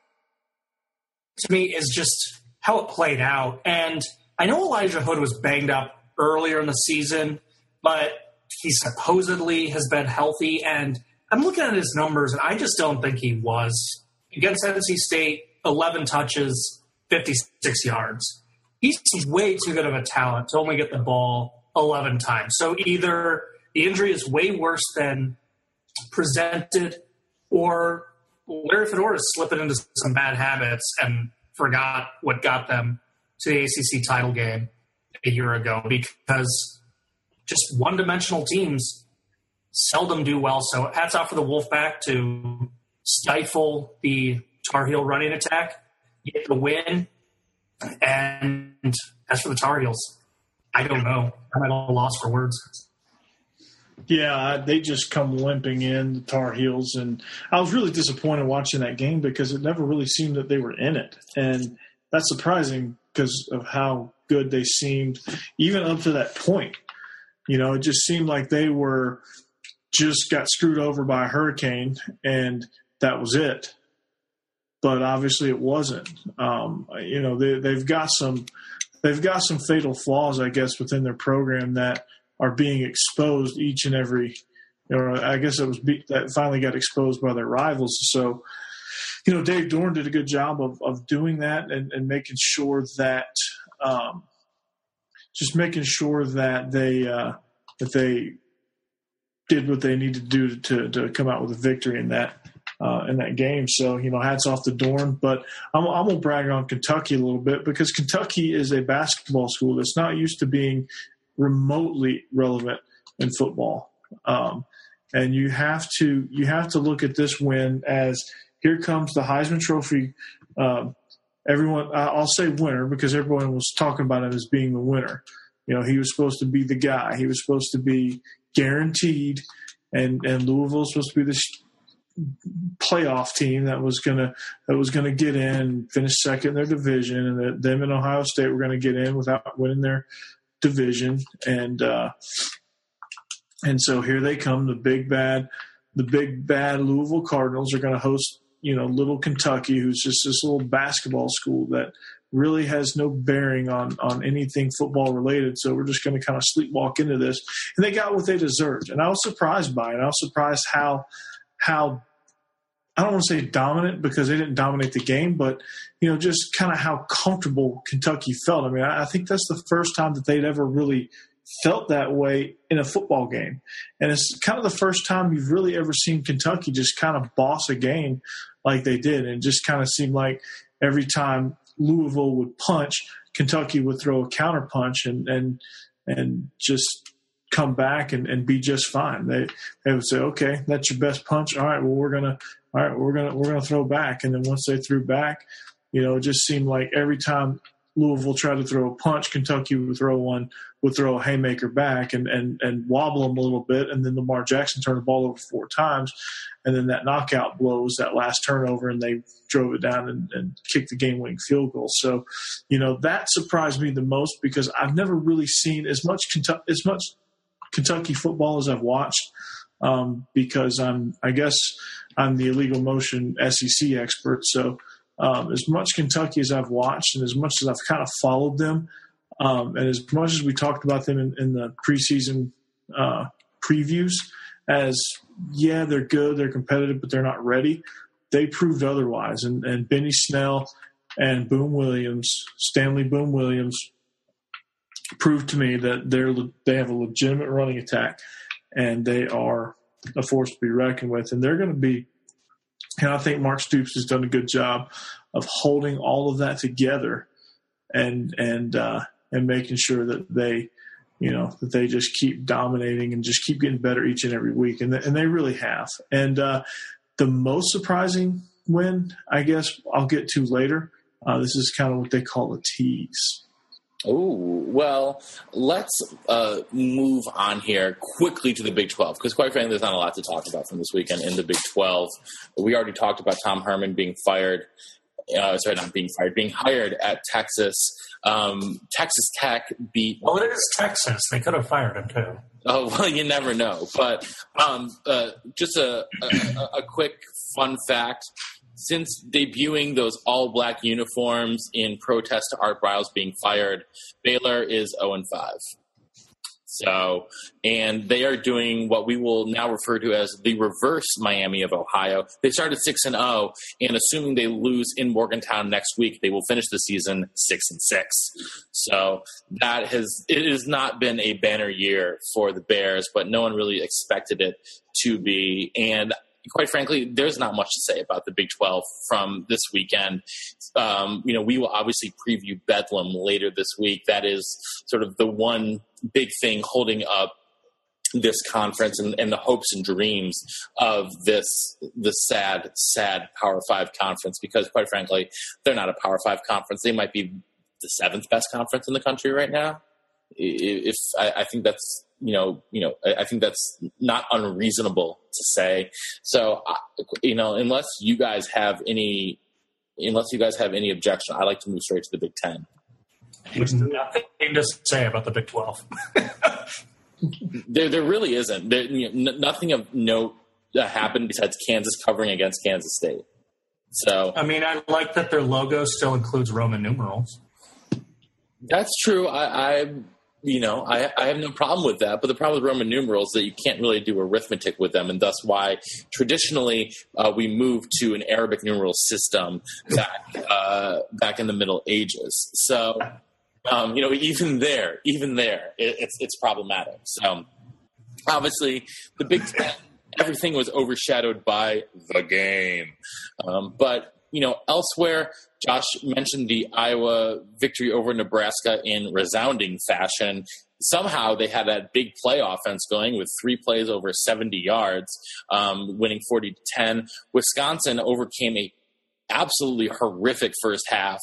Speaker 3: to me is just how it played out. And I know Elijah Hood was banged up earlier in the season, but he supposedly has been healthy. And I'm looking at his numbers, and I just don't think he was. Against NC State, 11 touches, 56 yards he's way too good of a talent to only get the ball 11 times. So either the injury is way worse than presented, or Larry Fedora is slipping into some bad habits and forgot what got them to the ACC title game a year ago because just one dimensional teams seldom do well. So hats off for the Wolfpack to stifle the Tar Heel running attack, get the win, and as for the Tar Heels, I don't know. I'm at a loss for words.
Speaker 2: Yeah, they just come limping in the Tar Heels, and I was really disappointed watching that game because it never really seemed that they were in it, and that's surprising because of how good they seemed, even up to that point. You know, it just seemed like they were just got screwed over by a hurricane, and that was it but obviously it wasn't. Um, you know, they, they've got some they've got some fatal flaws, I guess, within their program that are being exposed each and every. You know, I guess it was be, that finally got exposed by their rivals. So you know, Dave Doeren did a good job of, of doing that and, and making sure that um, just making sure that they uh, that they did what they needed to do to, to come out with a victory in that uh, in that game. So you know, hats off to Doeren. But I'm, I'm gonna brag on Kentucky a little bit because Kentucky is a basketball school that's not used to being remotely relevant in football. Um, and you have to you have to look at this win as here comes the Heisman Trophy. Um, everyone, I'll say winner because everyone was talking about him as being the winner. You know, he was supposed to be the guy. He was supposed to be guaranteed, and and Louisville was supposed to be this playoff team that was gonna that was gonna get in, finish second in their division, and that them and Ohio State were gonna get in without winning their division, and uh, and so here they come, the big bad, the big bad Louisville Cardinals are to host, you know, little Kentucky, who's just this little basketball school that really has no bearing on on anything football related. So we're just going to kind of sleepwalk into this, and they got what they deserved. And I was surprised by it. I was surprised how how I don't want to say dominant because they didn't dominate the game, but you know, just kind of how comfortable Kentucky felt. I mean, I, think that's the first time that they'd ever really felt that way in a football game. And it's kind of the first time you've really ever seen Kentucky just kind of boss a game like they did. And just kind of seemed like every time Louisville would punch, Kentucky would throw a counter punch and, and, and just come back and, and be just fine. They, they would say, okay, that's your best punch. All right, well, we're to, all right, we're to, we're to throw back. And then once they threw back, you know, it just seemed like every time Louisville tried to throw a punch, Kentucky would throw one, would throw a haymaker back and, and, and wobble them a little bit. And then Lamar Jackson turned the ball over four times. And then that knockout blows that last turnover and they drove it down and, and kicked the game winning field goal. So, you know, that surprised me the most because I've never really seen as much Kentucky, as much Kentucky football as I've watched. Um, because I'm, I guess I'm the illegal motion SEC expert. So, um, as much Kentucky as I've watched and as much as I've kind of followed them, um, and as much as we talked about them in, in the preseason uh, previews, as yeah, they're good, they're competitive, but they're not ready. They proved otherwise. And, and Benny Snell and Boom Williams, Stanley Boom Williams, proved to me that they're they have a legitimate running attack, and they are a force to be reckoned with. And they're going to be and I think Mark Stoops has done a good job of holding all of that together and and uh, and making sure that they you know that they just keep dominating and just keep getting better each and every week. And and they really have. And uh, the most surprising win I guess I'll get to later uh, this is kind of what they call a tease
Speaker 1: Oh, well, let's uh, move on here quickly to the Big 12 because, quite frankly, there's not a lot to talk about from this weekend in the Big 12. We already talked about Tom Herman being fired. Uh, sorry, not being fired, being hired at Texas. Um, Texas Tech beat.
Speaker 3: Well, it is Texas. They could have fired him too.
Speaker 1: Oh well, you never know. But um, uh, just a, a, a quick fun fact: since debuting those all black uniforms in protest to Art Briles being fired, Baylor is 0 and 5. So, and they are doing what we will now refer to as the reverse Miami of Ohio. They started 6 and 0, and assuming they lose in Morgantown next week, they will finish the season 6 and 6. So, that has it has not been a banner year for the Bears, but no one really expected it to be. And quite frankly, there's not much to say about the Big 12 from this weekend. Um, you know, we will obviously preview Bedlam later this week. That is sort of the one big thing holding up this conference and, and, the hopes and dreams of this this sad, sad Power Five conference. Because quite frankly, they're not a Power Five conference. They might be the seventh best conference in the country right now. If I, I think that's you know, you know, I think that's not unreasonable to say. So, you know, unless you guys have any, unless you guys have any objection, I like to move straight to the Big Ten.
Speaker 3: There's nothing to say about the Big Twelve.
Speaker 1: there, there really isn't. There, you know, nothing of note that happened besides Kansas covering against Kansas State. So,
Speaker 3: I mean, I like that their logo still includes Roman numerals.
Speaker 1: That's true. I, I you know, I, I have no problem with that. But the problem with Roman numerals is that you can't really do arithmetic with them, and thus why traditionally uh, we moved to an Arabic numeral system back uh, back in the Middle Ages. So, um, you know, even there, even there, it, it's it's problematic. So, obviously, the Big Ten, everything was overshadowed by the game, um, but you know, elsewhere, Josh mentioned the Iowa victory over Nebraska in resounding fashion. Somehow they had that big play offense going with three plays over 70 yards, um, winning 40 to 10. Wisconsin overcame a absolutely horrific first half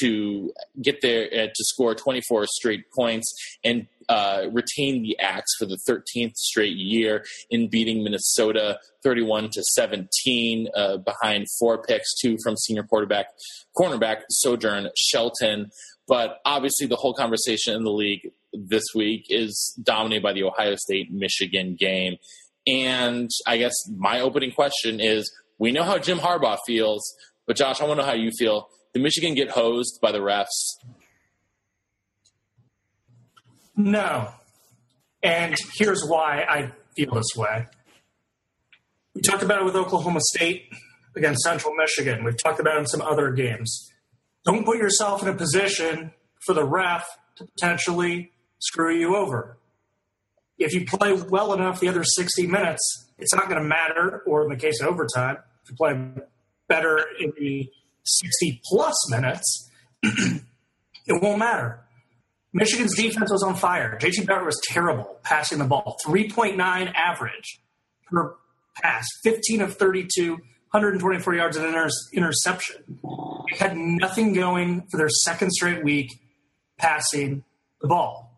Speaker 1: to get there uh, to score 24 straight points and uh, retain the axe for the 13th straight year in beating Minnesota 31 to 17 uh, behind four picks, two from senior quarterback cornerback Sojourn Shelton. But obviously, the whole conversation in the league this week is dominated by the Ohio State Michigan game. And I guess my opening question is we know how Jim Harbaugh feels, but Josh, I want to know how you feel. Did Michigan get hosed by the refs?
Speaker 3: No. And here's why I feel this way. We talked about it with Oklahoma State against Central Michigan. We've talked about it in some other games. Don't put yourself in a position for the ref to potentially screw you over. If you play well enough the other 60 minutes, it's not going to matter, or in the case of overtime, if you play better in the 60 plus minutes, it won't matter. Michigan's defense was on fire. JT Barrett was terrible passing the ball. 3.9 average per pass, 15 of 32, 124 yards and inter- interception. They had nothing going for their second straight week passing the ball.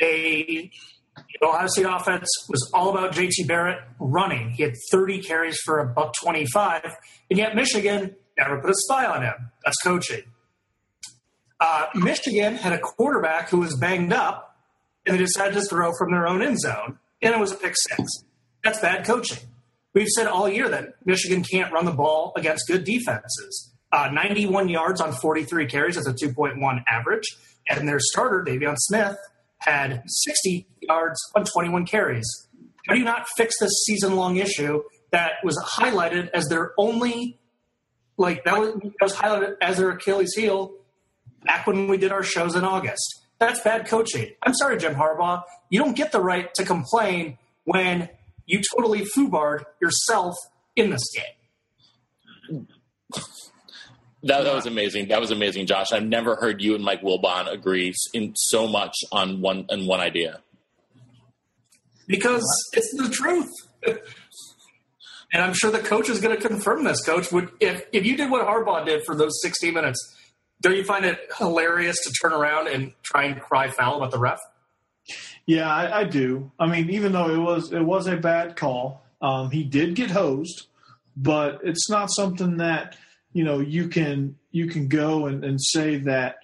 Speaker 3: They the Ohio State offense was all about JT Barrett running. He had 30 carries for a buck 25, and yet Michigan never put a spy on him. That's coaching. Uh, Michigan had a quarterback who was banged up, and they decided to throw from their own end zone, and it was a pick six. That's bad coaching. We've said all year that Michigan can't run the ball against good defenses. Uh, 91 yards on 43 carries, that's a 2.1 average. And their starter, De'Veon Smith, had 60 yards on 21 carries. How do you not fix this season long issue that was highlighted as their only, like, that was, that was highlighted as their Achilles heel back when we did our shows in August? That's bad coaching. I'm sorry, Jim Harbaugh. You don't get the right to complain when you totally foobarred yourself in this game.
Speaker 1: That, that was amazing. That was amazing, Josh. I've never heard you and Mike Wilbon agree in so much on one on one idea.
Speaker 3: Because it's the truth. and I'm sure the coach is going to confirm this. Coach, would if if you did what Harbaugh did for those 60 minutes, don't you find it hilarious to turn around and try and cry foul about the ref?
Speaker 2: Yeah, I, I do. I mean, even though it was it was a bad call, um, he did get hosed, but it's not something that you know you can you can go and, and say that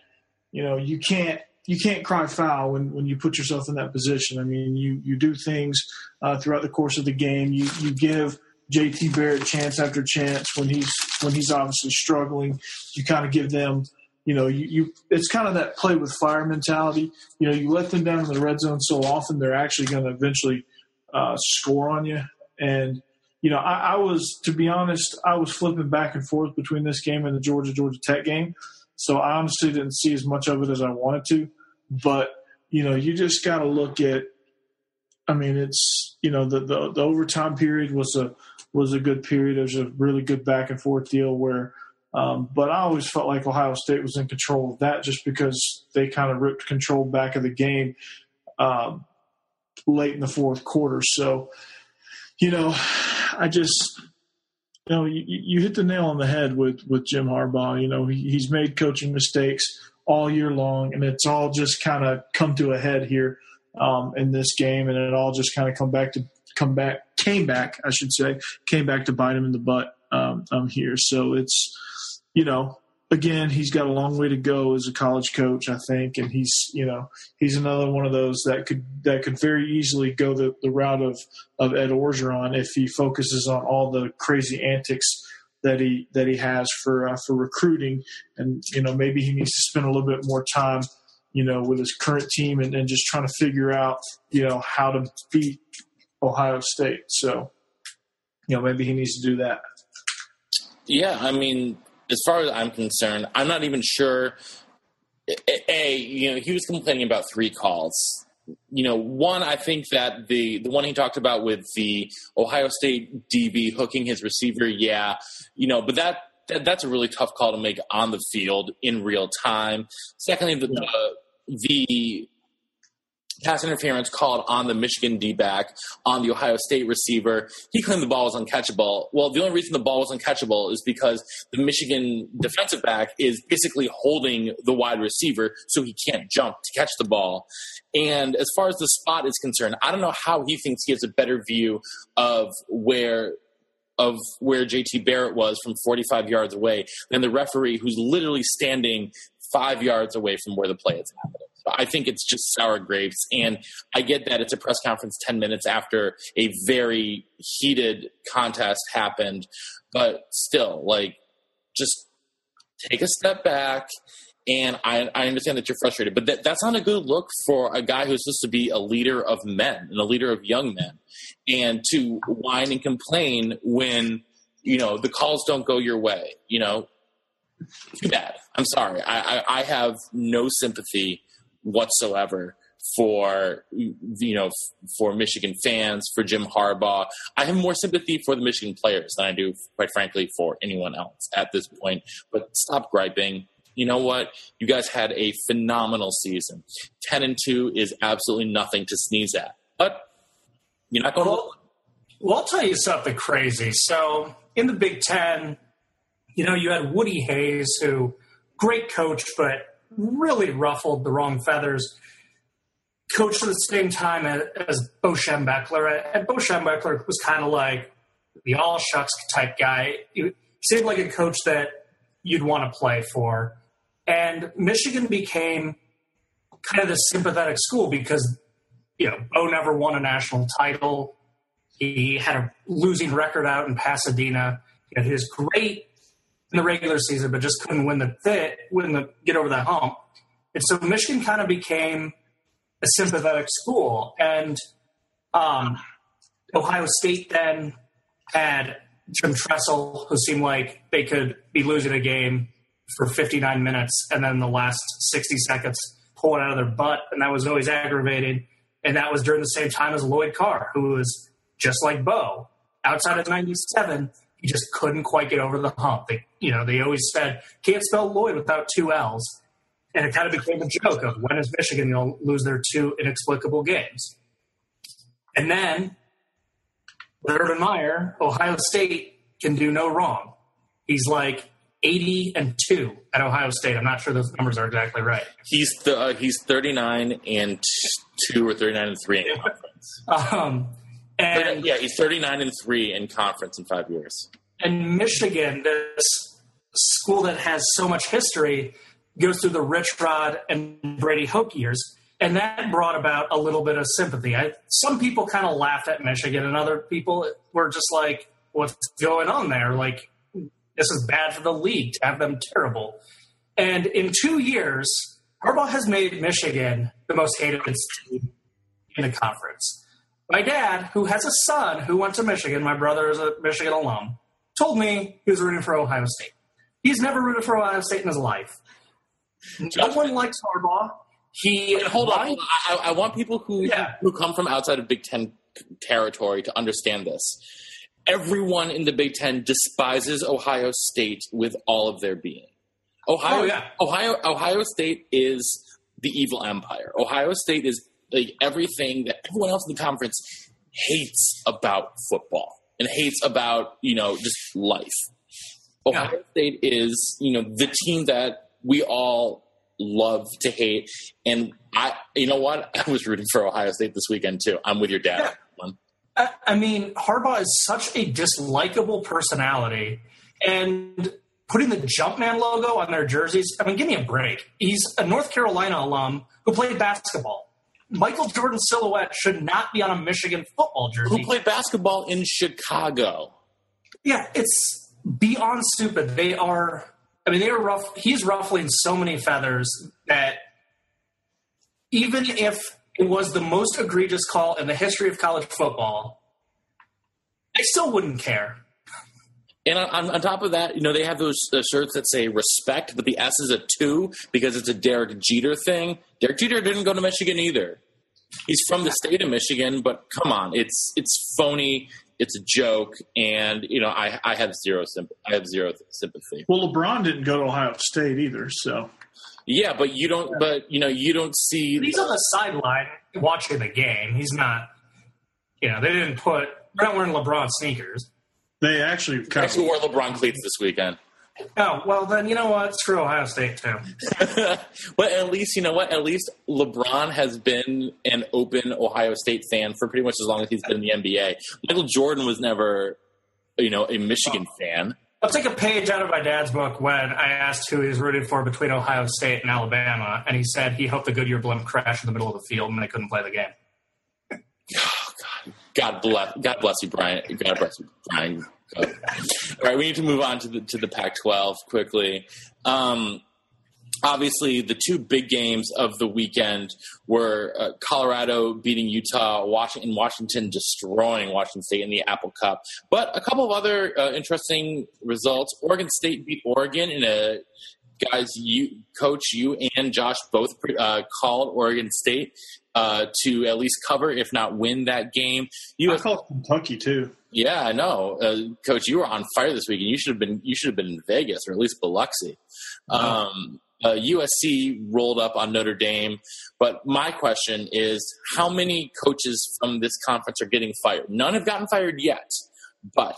Speaker 2: you know you can't you can't cry foul when, when you put yourself in that position. I mean, you you do things uh, throughout the course of the game. You you give JT Barrett chance after chance when he's when he's obviously struggling. You kind of give them, you know, you, you it's kind of that play with fire mentality. You know, you let them down in the red zone so often, they're actually going to eventually uh, score on you. And you know, I, I, was, to be honest, I was flipping back and forth between this game and the Georgia Georgia Tech game. So I honestly didn't see as much of it as I wanted to. But, you know, you just got to look at, I mean, it's, you know, the, the, the, overtime period was a, was a good period. It was a really good back and forth deal where, um, but I always felt like Ohio State was in control of that just because they kind of ripped control back of the game um, late in the fourth quarter. So, you know, I just, you know, you, you, hit the nail on the head with with Jim Harbaugh. You know, he, he's made coaching mistakes all year long, and it's all just kind of come to a head here um, in this game, and it all just kind of come back to come back came back, I should say, came back to bite him in the butt um, um here. So it's, you know, again, he's got a long way to go as a college coach, I think, and he's you know he's another one of those that could that could very easily go the, the route of of Ed Orgeron if he focuses on all the crazy antics that he that he has for uh, for recruiting, and you know maybe he needs to spend a little bit more time. you know, with his current team and, and just trying to figure out, you know, how to beat Ohio State. So, you know, maybe he needs to do that.
Speaker 1: Yeah, I mean, as far as I'm concerned, I'm not even sure. A, you know, he was complaining about three calls. You know, one, I think that the the one he talked about with the Ohio State DB hooking his receiver, yeah, you know, but that, that that's a really tough call to make on the field in real time. Secondly, the yeah. the, the pass interference called on the Michigan D back on the Ohio State receiver. He claimed the ball was uncatchable. Well, the only reason the ball was uncatchable is because the Michigan defensive back is basically holding the wide receiver so he can't jump to catch the ball. And as far as the spot is concerned, I don't know how he thinks he has a better view of where of where JT Barrett was from 45 yards away than the referee who's literally standing five yards away from where the play is happening. I think it's just sour grapes. And I get that it's a press conference 10 minutes after a very heated contest happened. But still, like, just take a step back. And I, I understand that you're frustrated, but that, that's not a good look for a guy who's supposed to be a leader of men and a leader of young men. And to whine and complain when, you know, the calls don't go your way, you know, too bad. I'm sorry. I, I, I have no sympathy whatsoever for you know for Michigan fans, for Jim Harbaugh. I have more sympathy for the Michigan players than I do, quite frankly, for anyone else at this point. But stop griping. You know what? You guys had a phenomenal season. Ten and two is absolutely nothing to sneeze at. But you're not going.
Speaker 3: Well, well, I'll tell you something crazy. So in the Big Ten, you know, you had Woody Hayes, who great coach, but really ruffled the wrong feathers. Coached at the same time as, Bo Schembechler. And Bo Schembechler was kind of like the all shucks type guy. He seemed like a coach that you'd want to play for. And Michigan became kind of the sympathetic school because, you know, Bo never won a national title. He had a losing record out in Pasadena. He had his great in the regular season, but just couldn't win the fit, win the get over that hump. And so Michigan kind of became a sympathetic school, and um, Ohio State then had Jim Tressel, who seemed like they could be losing a game for 59 minutes, and then the last 60 seconds pull it out of their butt, and that was always aggravating. And that was during the same time as Lloyd Carr, who was just like Bo. Outside of 97, he just couldn't quite get over the hump. They, you know, they always said can't spell Lloyd without two L's, and it kind of became a joke of when is Michigan going to lose their two inexplicable games. And then Urban Meyer, Ohio State can do no wrong. He's like 80 and 2 at Ohio State. I'm not sure those numbers are exactly right.
Speaker 1: He's th- uh, he's 39 and 2 or 39 and 3 in conference.
Speaker 3: um, and
Speaker 1: yeah, he's 39 and 3 in conference in 5 years.
Speaker 3: And Michigan, this school that has so much history, goes through the Rich Rod and Brady Hoke years. And that brought about a little bit of sympathy. I, some people kind of laughed at Michigan, and other people were just like, what's going on there? Like, this is bad for the league to have them terrible. And in two years, Harbaugh has made Michigan the most hated team in the conference. My dad, who has a son who went to Michigan, my brother is a Michigan alum, told me he was rooting for Ohio State. He's never rooted for Ohio State in his life. No one likes Harbaugh. He
Speaker 1: hold on. Hold on. I, I, want people who yeah. who come from outside of Big Ten territory to understand this. Everyone in the Big Ten despises Ohio State with all of their being. Ohio,
Speaker 3: oh, yeah.
Speaker 1: Ohio, Ohio State is the evil empire. Ohio State is like everything that everyone else in the conference hates about football and hates about you know just life. Ohio yeah. State is you know the team that we all love to hate, and I you know what I was rooting for Ohio State this weekend too. I'm with your dad.
Speaker 3: Yeah. I, I mean, Harbaugh is such a dislikable personality, and putting the Jumpman logo on their jerseys. I mean, give me a break. He's a North Carolina alum who played basketball. Michael Jordan silhouette should not be on a Michigan football jersey.
Speaker 1: Who played basketball in Chicago?
Speaker 3: Yeah, it's beyond stupid. They are. I mean, they are rough. He's ruffling so many feathers that even if it was the most egregious call in the history of college football, I still wouldn't care.
Speaker 1: And on, on top of that, you know, they have those uh, shirts that say respect, but the S is a two because it's a Derek Jeter thing. Derek Jeter didn't go to Michigan either. He's from the state of Michigan, but come on, it's it's phony. It's a joke, and you know, I I have zero sympathy. I have zero sympathy.
Speaker 2: Well, LeBron didn't go to Ohio State either, so
Speaker 1: Yeah, but you don't. But you know, you don't see.
Speaker 3: He's on the sideline watching the game. He's not. You know, they didn't put. They're not wearing LeBron sneakers.
Speaker 2: They actually kind
Speaker 1: Actually, wore LeBron cleats this weekend.
Speaker 3: Oh well, then you know what? Screw Ohio State too.
Speaker 1: but at least you know what? At least LeBron has been an open Ohio State fan for pretty much as long as he's been in the NBA. Michael Jordan was never, you know, a Michigan fan.
Speaker 3: I'll take a page out of my dad's book when I asked who he was rooting for between Ohio State and Alabama, and he said he hoped the Goodyear blimp crashed in the middle of the field and they couldn't play the game.
Speaker 1: God bless, God bless you, Brian. God bless you, Brian. All right, we need to move on to the to the Pac-12 quickly. Um, obviously, the two big games of the weekend were uh, Colorado beating Utah, Washington, Washington destroying Washington State in the Apple Cup. But a couple of other uh, interesting results. Oregon State beat Oregon in a guys, you, coach, you and Josh both uh, called Oregon State uh, to at least cover, if not win that game.
Speaker 2: I
Speaker 1: US,
Speaker 2: call Kentucky too.
Speaker 1: yeah, I know, uh, Coach. You were on fire this week, and you should have been. You should have been in Vegas or at least Biloxi. Um, uh, USC rolled up on Notre Dame, but my question is, how many coaches from this conference are getting fired? None have gotten fired yet, but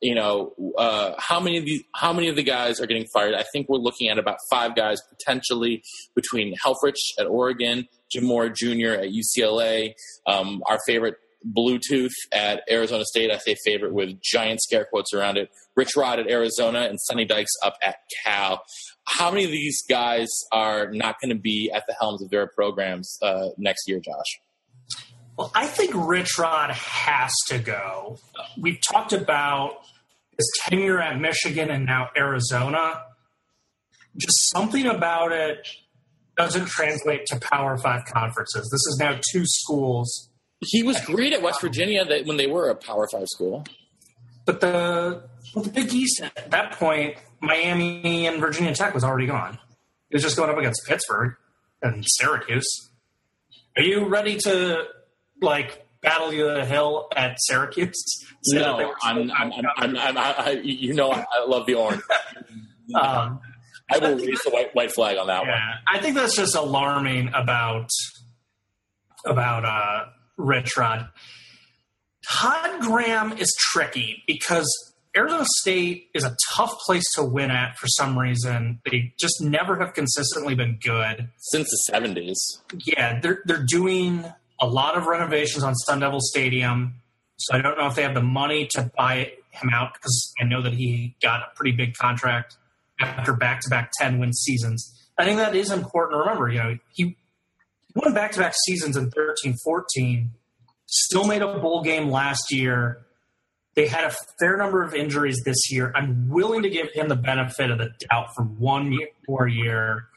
Speaker 1: you know, uh, how many of these, how many of the guys are getting fired? I think we're looking at about five guys potentially between Helfrich at Oregon, Jim Mora Jr. at UCLA, um, our favorite Bluetooth at Arizona State. I say favorite with giant scare quotes around it. Rich Rod at Arizona and Sonny Dykes up at Cal. How many of these guys are not going to be at the helms of their programs uh, next year, Josh?
Speaker 3: Well, I think Rich Rod has to go. We've talked about his tenure at Michigan and now Arizona. Just something about it doesn't translate to Power Five conferences. This is now two schools,
Speaker 1: He was great at West Virginia that when they were a Power Five school.
Speaker 3: but the well, the Big East at that point, Miami and Virginia Tech was already gone. He was just going up against Pittsburgh and Syracuse. Are you ready to like battle you the hill at Syracuse?
Speaker 1: No, I'm, I'm, I'm, I'm, I, you know, I, love the orange.
Speaker 3: um,
Speaker 1: I will raise the white white flag on that one.
Speaker 3: I think that's just alarming about about uh, Rich Rod. Todd Graham is tricky because Arizona State is a tough place to win at for some reason. They just never have consistently been good.
Speaker 1: Since the seventies,
Speaker 3: Yeah, they're they're doing a lot of renovations on Sun Devil Stadium, so I don't know if they have the money to buy him out because I know that he got a pretty big contract after back to back ten win seasons. I think that is important to remember. You know, he won back to back seasons in 13-14, still made a bowl game last year. They had a fair number of injuries this year. I'm willing to give him the benefit of the doubt for one year, more year.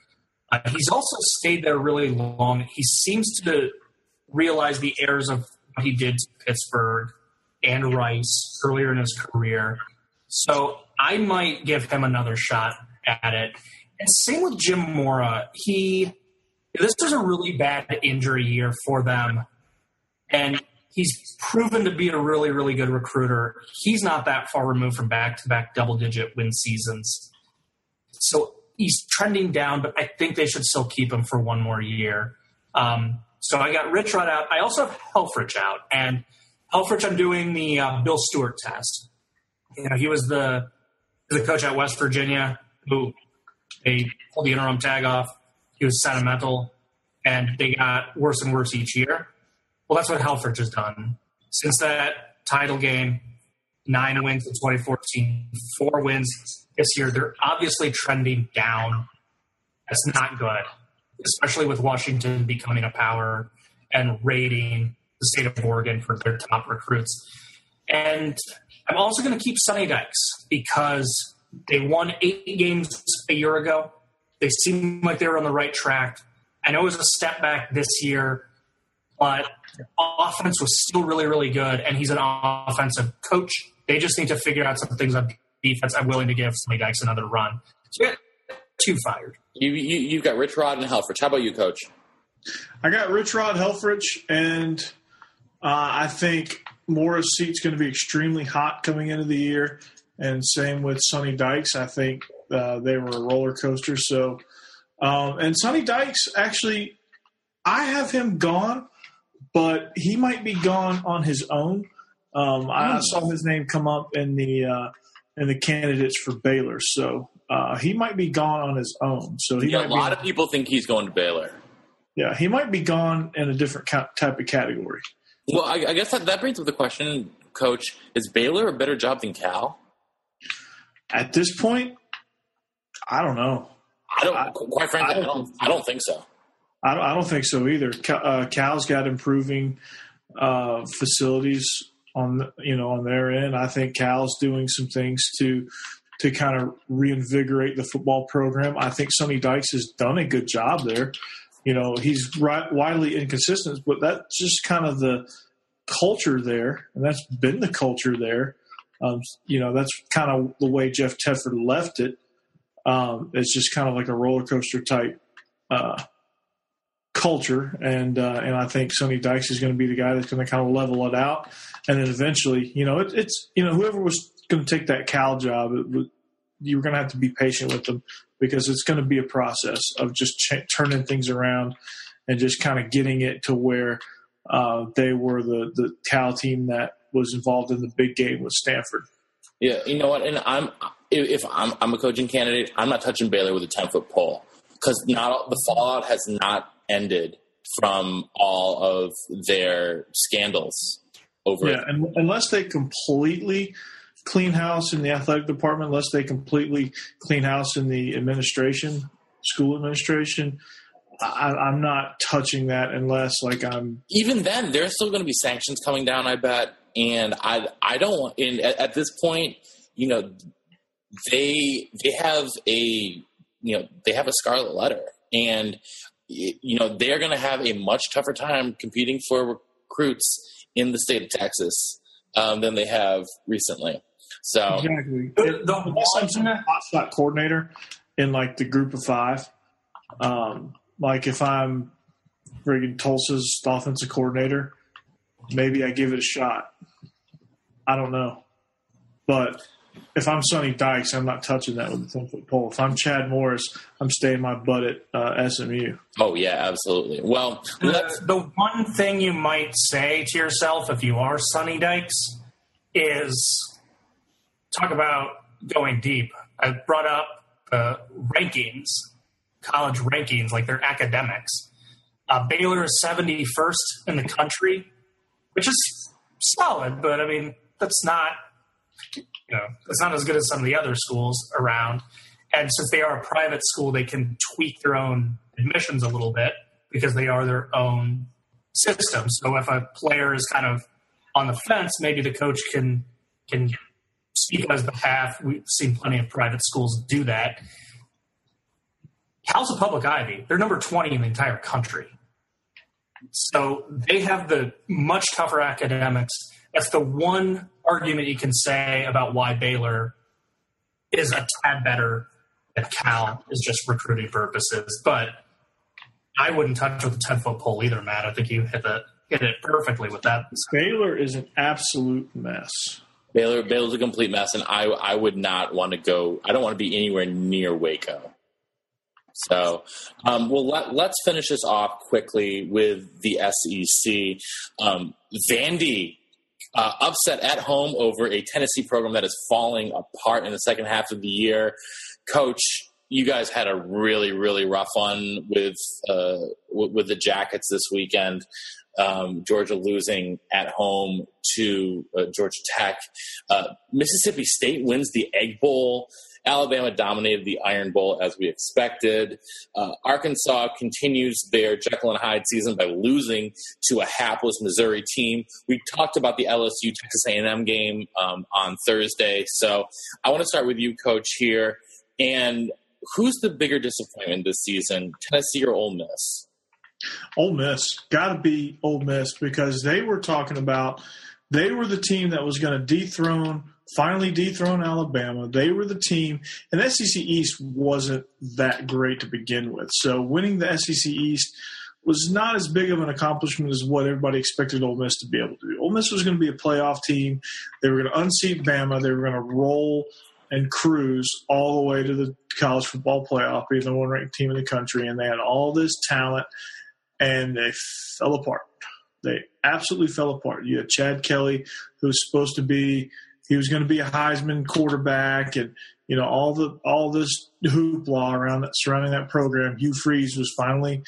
Speaker 3: Uh, he's also stayed there really long. He seems to realize the errors of what he did to Pittsburgh and Rice earlier in his career. So I might give him another shot at it. And same with Jim Mora. He this was a really bad injury year for them. And he's proven to be a really, really good recruiter. He's not that far removed from back to back double digit win seasons. So he's trending down, but I think they should still keep him for one more year. Um, so I got Rich Rod out. I also have Helfrich out. And Helfrich, I'm doing the uh, Bill Stewart test. You know, he was the the coach at West Virginia who they pulled the interim tag off. He was sentimental, and they got worse and worse each year. Well, that's what Helfrich has done since that title game. Nine wins in 2014, four wins this year. They're obviously trending down. That's not good, especially with Washington becoming a power and raiding the state of Oregon for their top recruits. And I'm also going to keep Sonny Dykes because they won eight games a year ago. They seem like they were on the right track. I know it was a step back this year, but offense was still really, really good, and he's an offensive coach. They just need to figure out some things on defense. I'm willing to give Sonny Dykes another run. So yeah, two fired.
Speaker 1: You, you you've got Rich Rod and Helfrich. How about you, Coach?
Speaker 2: I got Rich Rod Helfrich, and uh, I think Mora's Seat's going to be extremely hot coming into the year, and same with Sonny Dykes. I think uh, they were a roller coaster. So, um, and Sonny Dykes actually, I have him gone, but he might be gone on his own. Um, I
Speaker 1: Hmm.
Speaker 2: saw his name come up in the uh, in the candidates for Baylor, so uh, he might be gone on his own. So he
Speaker 1: Yeah, a lot
Speaker 2: be,
Speaker 1: of people think he's going to Baylor.
Speaker 2: yeah, he might be gone in a different type of category.
Speaker 1: Well, I, I guess that, that brings up the question, Coach: Is Baylor a better job than Cal?
Speaker 2: At this point, I don't know.
Speaker 1: I don't.
Speaker 2: I-
Speaker 1: quite frankly,
Speaker 2: I
Speaker 1: I
Speaker 2: don't
Speaker 1: don't.
Speaker 2: think
Speaker 1: I don't think so.
Speaker 2: I don't, I don't think so either. Ca- Uh, Cal's got improving uh, facilities on you know on their end. I think Cal's doing some things to to kind of reinvigorate the football program. I think Sonny Dykes has done a good job there. You know, he's right, widely inconsistent, but that's just kind of the culture there, and that's been the culture there. Um, you know, that's kind of the way Jeff Tedford left it. Um, it's just kind of like a roller coaster type uh, culture, and uh, and I think Sonny Dykes is going to be the guy that's going to kind of level it out, and then eventually, you know, it, it's you know whoever was going to take that Cal job, it, you're going to have to be patient with them because it's going to be a process of just ch- turning things around and just kind of getting it to where uh, they were the the Cal team that was involved in the big game with Stanford.
Speaker 1: Yeah, you know what? And I'm if if I'm, I'm a coaching candidate, I'm not touching Baylor with a ten foot pole because not the fallout has not ended from all of their scandals over.
Speaker 2: Yeah, and unless they completely clean house in the athletic department, unless they completely clean house in the administration, school administration, I, I'm not touching that unless like I'm.
Speaker 1: Even then, there's still going to be sanctions coming down. I bet, and I I don't. want- And at, at this point, you know, they they have a you know they have a scarlet letter, and you know they're going to have a much tougher time competing for recruits in the state of Texas um, than they have recently. So
Speaker 2: Exactly.
Speaker 3: The, the
Speaker 2: Unless I'm some
Speaker 3: one,
Speaker 2: hot shot coordinator in like the group of five. Um, like if I'm friggin' Tulsa's offensive coordinator, maybe I give it a shot. I don't know. But if I'm Sonny Dykes, I'm not touching that with a 10 foot pole. If I'm Chad Morris, I'm staying my butt at uh, SMU.
Speaker 1: oh yeah, absolutely. Well, let's
Speaker 3: the, the one thing you might say to yourself if you are Sonny Dykes is talk about going deep. I brought up uh, rankings, college rankings, like their academics. Uh, Baylor is 71st in the country, which is solid, but I mean, that's not, you know, that's not as good as some of the other schools around. And since they are a private school, they can tweak their own admissions a little bit because they are their own system. So if a player is kind of on the fence, maybe the coach can can speak on his behalf. We've seen plenty of private schools do that. Cal's a public Ivy. They're number 20 in the entire country. So they have the much tougher academics. That's the one argument you can say about why Baylor is a tad better than Cal is just recruiting purposes. But I wouldn't touch with a 10 foot pole either, Matt. I think you hit, the, hit it perfectly with that.
Speaker 2: Baylor is an absolute mess.
Speaker 1: Baylor Baylor's a complete mess, and I I would not want to go. I don't want to be anywhere near Waco. So, um, well, let, let's finish this off quickly with the SEC. Um, Vandy uh, upset at home over a Tennessee program that is falling apart in the second half of the year. Coach, you guys had a really really rough one with uh, with, with the Jackets this weekend. Um, Georgia losing at home to uh, Georgia Tech. Uh, Mississippi State wins the Egg Bowl. Alabama dominated the Iron Bowl as we expected. Uh, Arkansas continues their Jekyll and Hyde season by losing to a hapless Missouri team. We talked about the LSU Texas A&M game um, on Thursday, so I want to start with you, Coach, here. And who's the bigger disappointment this season, Tennessee or Ole Miss?
Speaker 2: Ole Miss got to be Ole Miss because they were talking about they were the team that was going to dethrone, finally dethrone Alabama. They were the team, and SEC East wasn't that great to begin with. So winning the SEC East was not as big of an accomplishment as what everybody expected Ole Miss to be able to do. Ole Miss was going to be a playoff team. They were going to unseat Bama. They were going to roll and cruise all the way to the college football playoff, being the one ranked team in the country. And they had all this talent, and they fell apart. They absolutely fell apart. You had Chad Kelly, who was supposed to be he was going to be a Heisman quarterback, and you know all the all this hoopla around that surrounding that program. Hugh Freeze was finally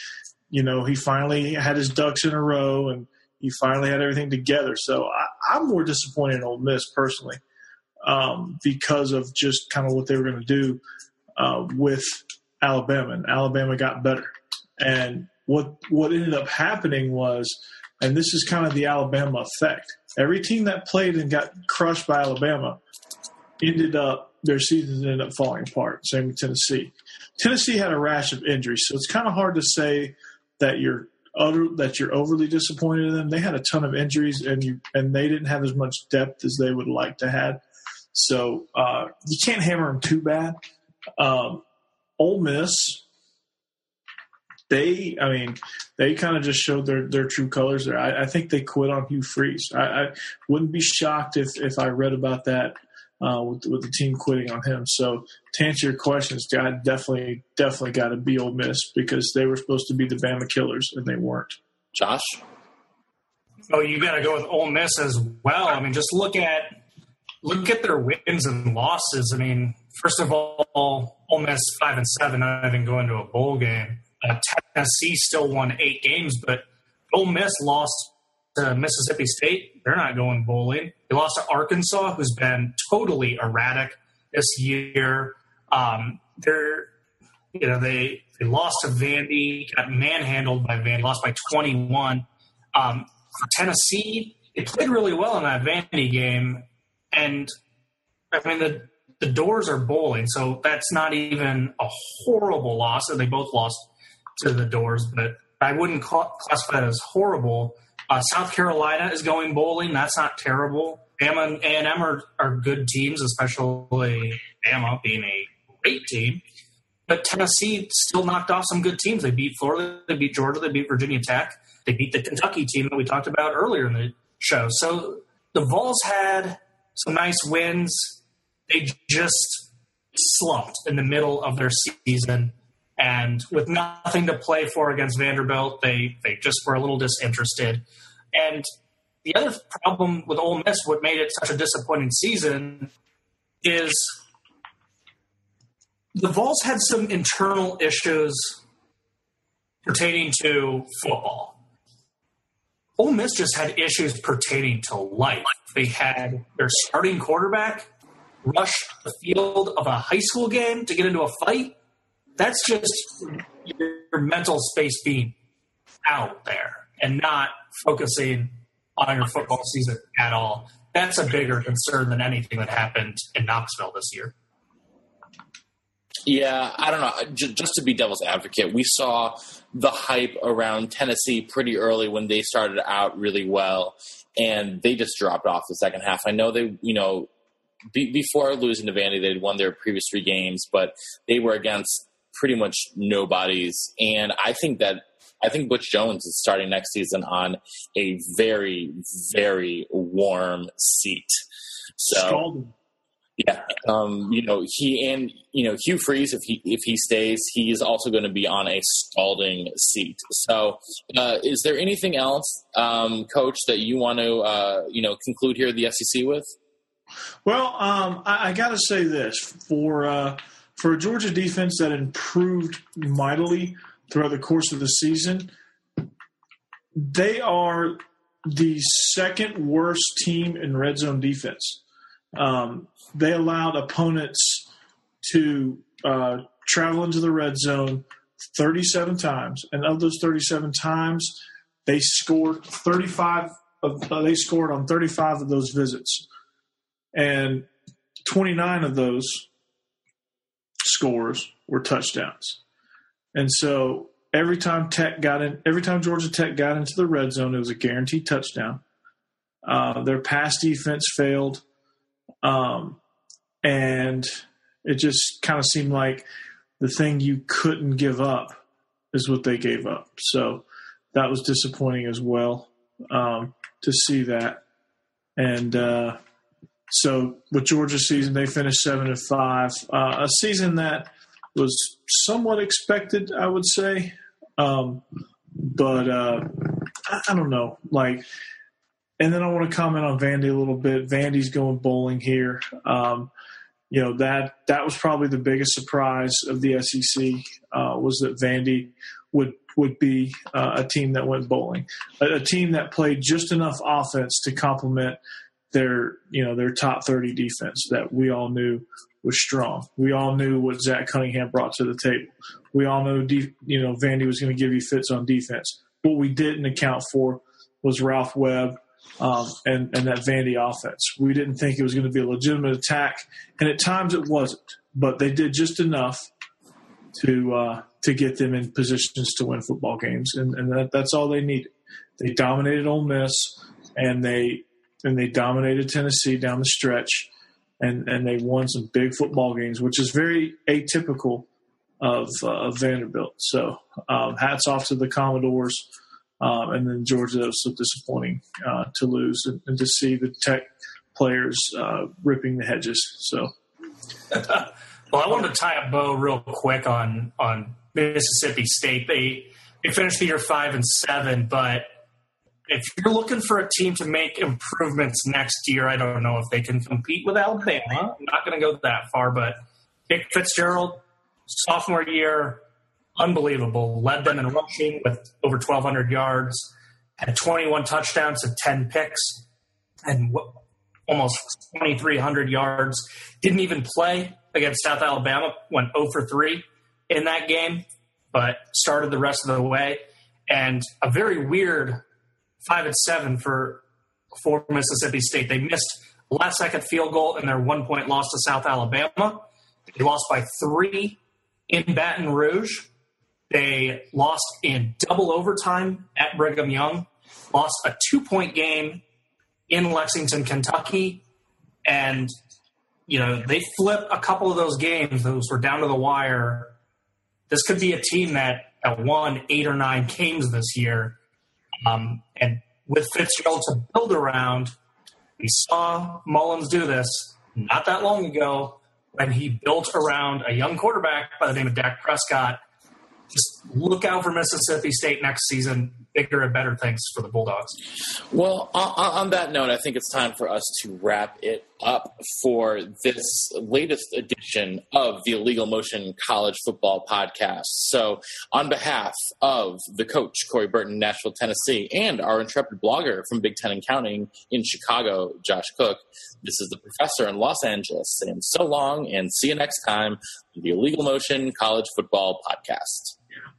Speaker 2: you know, he finally had his ducks in a row and he finally had everything together. So I, am more disappointed in Ole Miss personally um, because of just kind of what they were going to do uh, with Alabama. And Alabama got better. And what what ended up happening was, and this is kind of the Alabama effect. Every team that played and got crushed by Alabama ended up their seasons ended up falling apart. Same with Tennessee. Tennessee had a rash of injuries, so it's kind of hard to say that you're utter, that you're overly disappointed in them. They had a ton of injuries, and you and they didn't have as much depth as they would like to have. So uh, you can't hammer them too bad. Um, Ole Miss, they, I mean, they kind of just showed their, their true colors there. I, I think they quit on Hugh Freeze. I, I, wouldn't be shocked if if I read about that uh, with, with the team quitting on him. So to answer your questions, God definitely definitely got to be Ole Miss because they were supposed to be the Bama killers and they weren't.
Speaker 1: Josh.
Speaker 3: Oh, you got to go with Ole Miss as well. I mean, just look at look at their wins and losses. I mean, first of all, Ole Miss five and seven, not even going to a bowl game. Uh, Tennessee still won eight games, but Ole Miss lost to Mississippi State. They're not going bowling. They lost to Arkansas, who's been totally erratic this year. Um, they're, you know, they they lost to Vandy, got manhandled by Vandy, lost by 21. Um, for Tennessee, they played really well in that Vandy game, and I mean the the Dores are bowling, so that's not even a horrible loss. And they both lost to the Dores, but I wouldn't classify that as horrible. Uh, South Carolina is going bowling. That's not terrible. Bama and A&M are, are good teams, especially Bama being a great team. But Tennessee still knocked off some good teams. They beat Florida, they beat Georgia, they beat Virginia Tech, they beat the Kentucky team that we talked about earlier in the show. So the Vols had some nice wins. They just slumped in the middle of their season. And with nothing to play for against Vanderbilt, they, they just were a little disinterested. And the other problem with Ole Miss, what made it such a disappointing season, is the Vols had some internal issues pertaining to football. Ole Miss just had issues pertaining to life. They had their starting quarterback rush the field of a high school game to get into a fight. That's just your mental space being out there and not focusing on your football season at all. That's a bigger concern than anything that happened in Knoxville this year.
Speaker 1: Yeah, I don't know. Just to be devil's advocate, we saw the hype around Tennessee pretty early when they started out really well, and they just dropped off the second half. I know they, you know, before losing to Vandy, they'd won their previous three games, but they were against pretty much nobodies, and I think that I think Butch Jones is starting next season on a very, very warm seat. So, Scalding. Yeah, um, you know he and you know Hugh Freeze if he if he stays, he is also going to be on a scalding seat. So, uh, is there anything else, um, Coach, that you want to uh, you know conclude here the SEC with?
Speaker 2: Well, um, I, I got to say this for uh, for a Georgia defense that improved mightily throughout the course of the season. They are the second worst team in red zone defense. Um, they allowed opponents to uh, travel into the red zone 37 times, and of those 37 times, they scored 35. Of, uh, they scored on 35 of those visits, and 29 of those scores were touchdowns. And so every time Tech got in, every time Georgia Tech got into the red zone, it was a guaranteed touchdown. Uh, their pass defense failed, um, and it just kind of seemed like the thing you couldn't give up is what they gave up. So that was disappointing as well um, to see that. And uh, so with Georgia's season, they finished seven and five, uh, a season that was somewhat expected, I would say. Um, but uh, I, I, don't know, like. And then I want to comment on Vandy a little bit. Vandy's going bowling here. Um, you know that that was probably the biggest surprise of the SEC uh, was that Vandy would would be uh, a team that went bowling, a, a, team that played just enough offense to complement their you know their top thirty defense that we all knew was strong. We all knew what Zach Cunningham brought to the table. We all know de- you know Vandy was going to give you fits on defense. What we didn't account for was Ralph Webb um, and and that Vandy offense. We didn't think it was going to be a legitimate attack, and at times it wasn't. But they did just enough to uh, to get them in positions to win football games, and, and that, that's all they needed. They dominated Ole Miss, and they and they dominated Tennessee down the stretch, and and they won some big football games, which is very atypical of, uh, of Vanderbilt. So um, hats off to the Commodores. Um, and then Georgia was so disappointing uh, to lose and, and, to see the Tech players uh, ripping the hedges. So,
Speaker 3: well, I wanted to tie a bow real quick on on Mississippi State. They they finished the year five and seven, but if you're looking for a team to make improvements next year, I don't know if they can compete with Alabama. I'm not going to go that far, but Nick Fitzgerald, sophomore year, unbelievable. Led them in rushing with over 1,200 yards, had 21 touchdowns and 10 picks, and almost 2,300 yards. Didn't even play against South Alabama, went 0 for 3 in that game, but started the rest of the way. And a very weird 5 and 7 for, for Mississippi State. They missed last second field goal in their one point loss to South Alabama. They lost by three in Baton Rouge. They lost in double overtime at Brigham Young, lost a two point game in Lexington, Kentucky. And, you know, they flip a couple of those games, those were down to the wire. This could be a team that, that won eight or nine games this year. Um, and with Fitzgerald to build around, we saw Mullins do this not that long ago when he built around a young quarterback by the name of Dak Prescott just look out for Mississippi State next season. Bigger and better things for the Bulldogs.
Speaker 1: Well, on, on, that note, I think it's time for us to wrap it up for this latest edition of the Illegal Motion College Football Podcast. So, on behalf of the coach, Corey Burton, Nashville, Tennessee, and our intrepid blogger from Big Ten and Counting in Chicago, Josh Cook, this is the professor in Los Angeles saying so long and see you next time on the Illegal Motion College Football Podcast.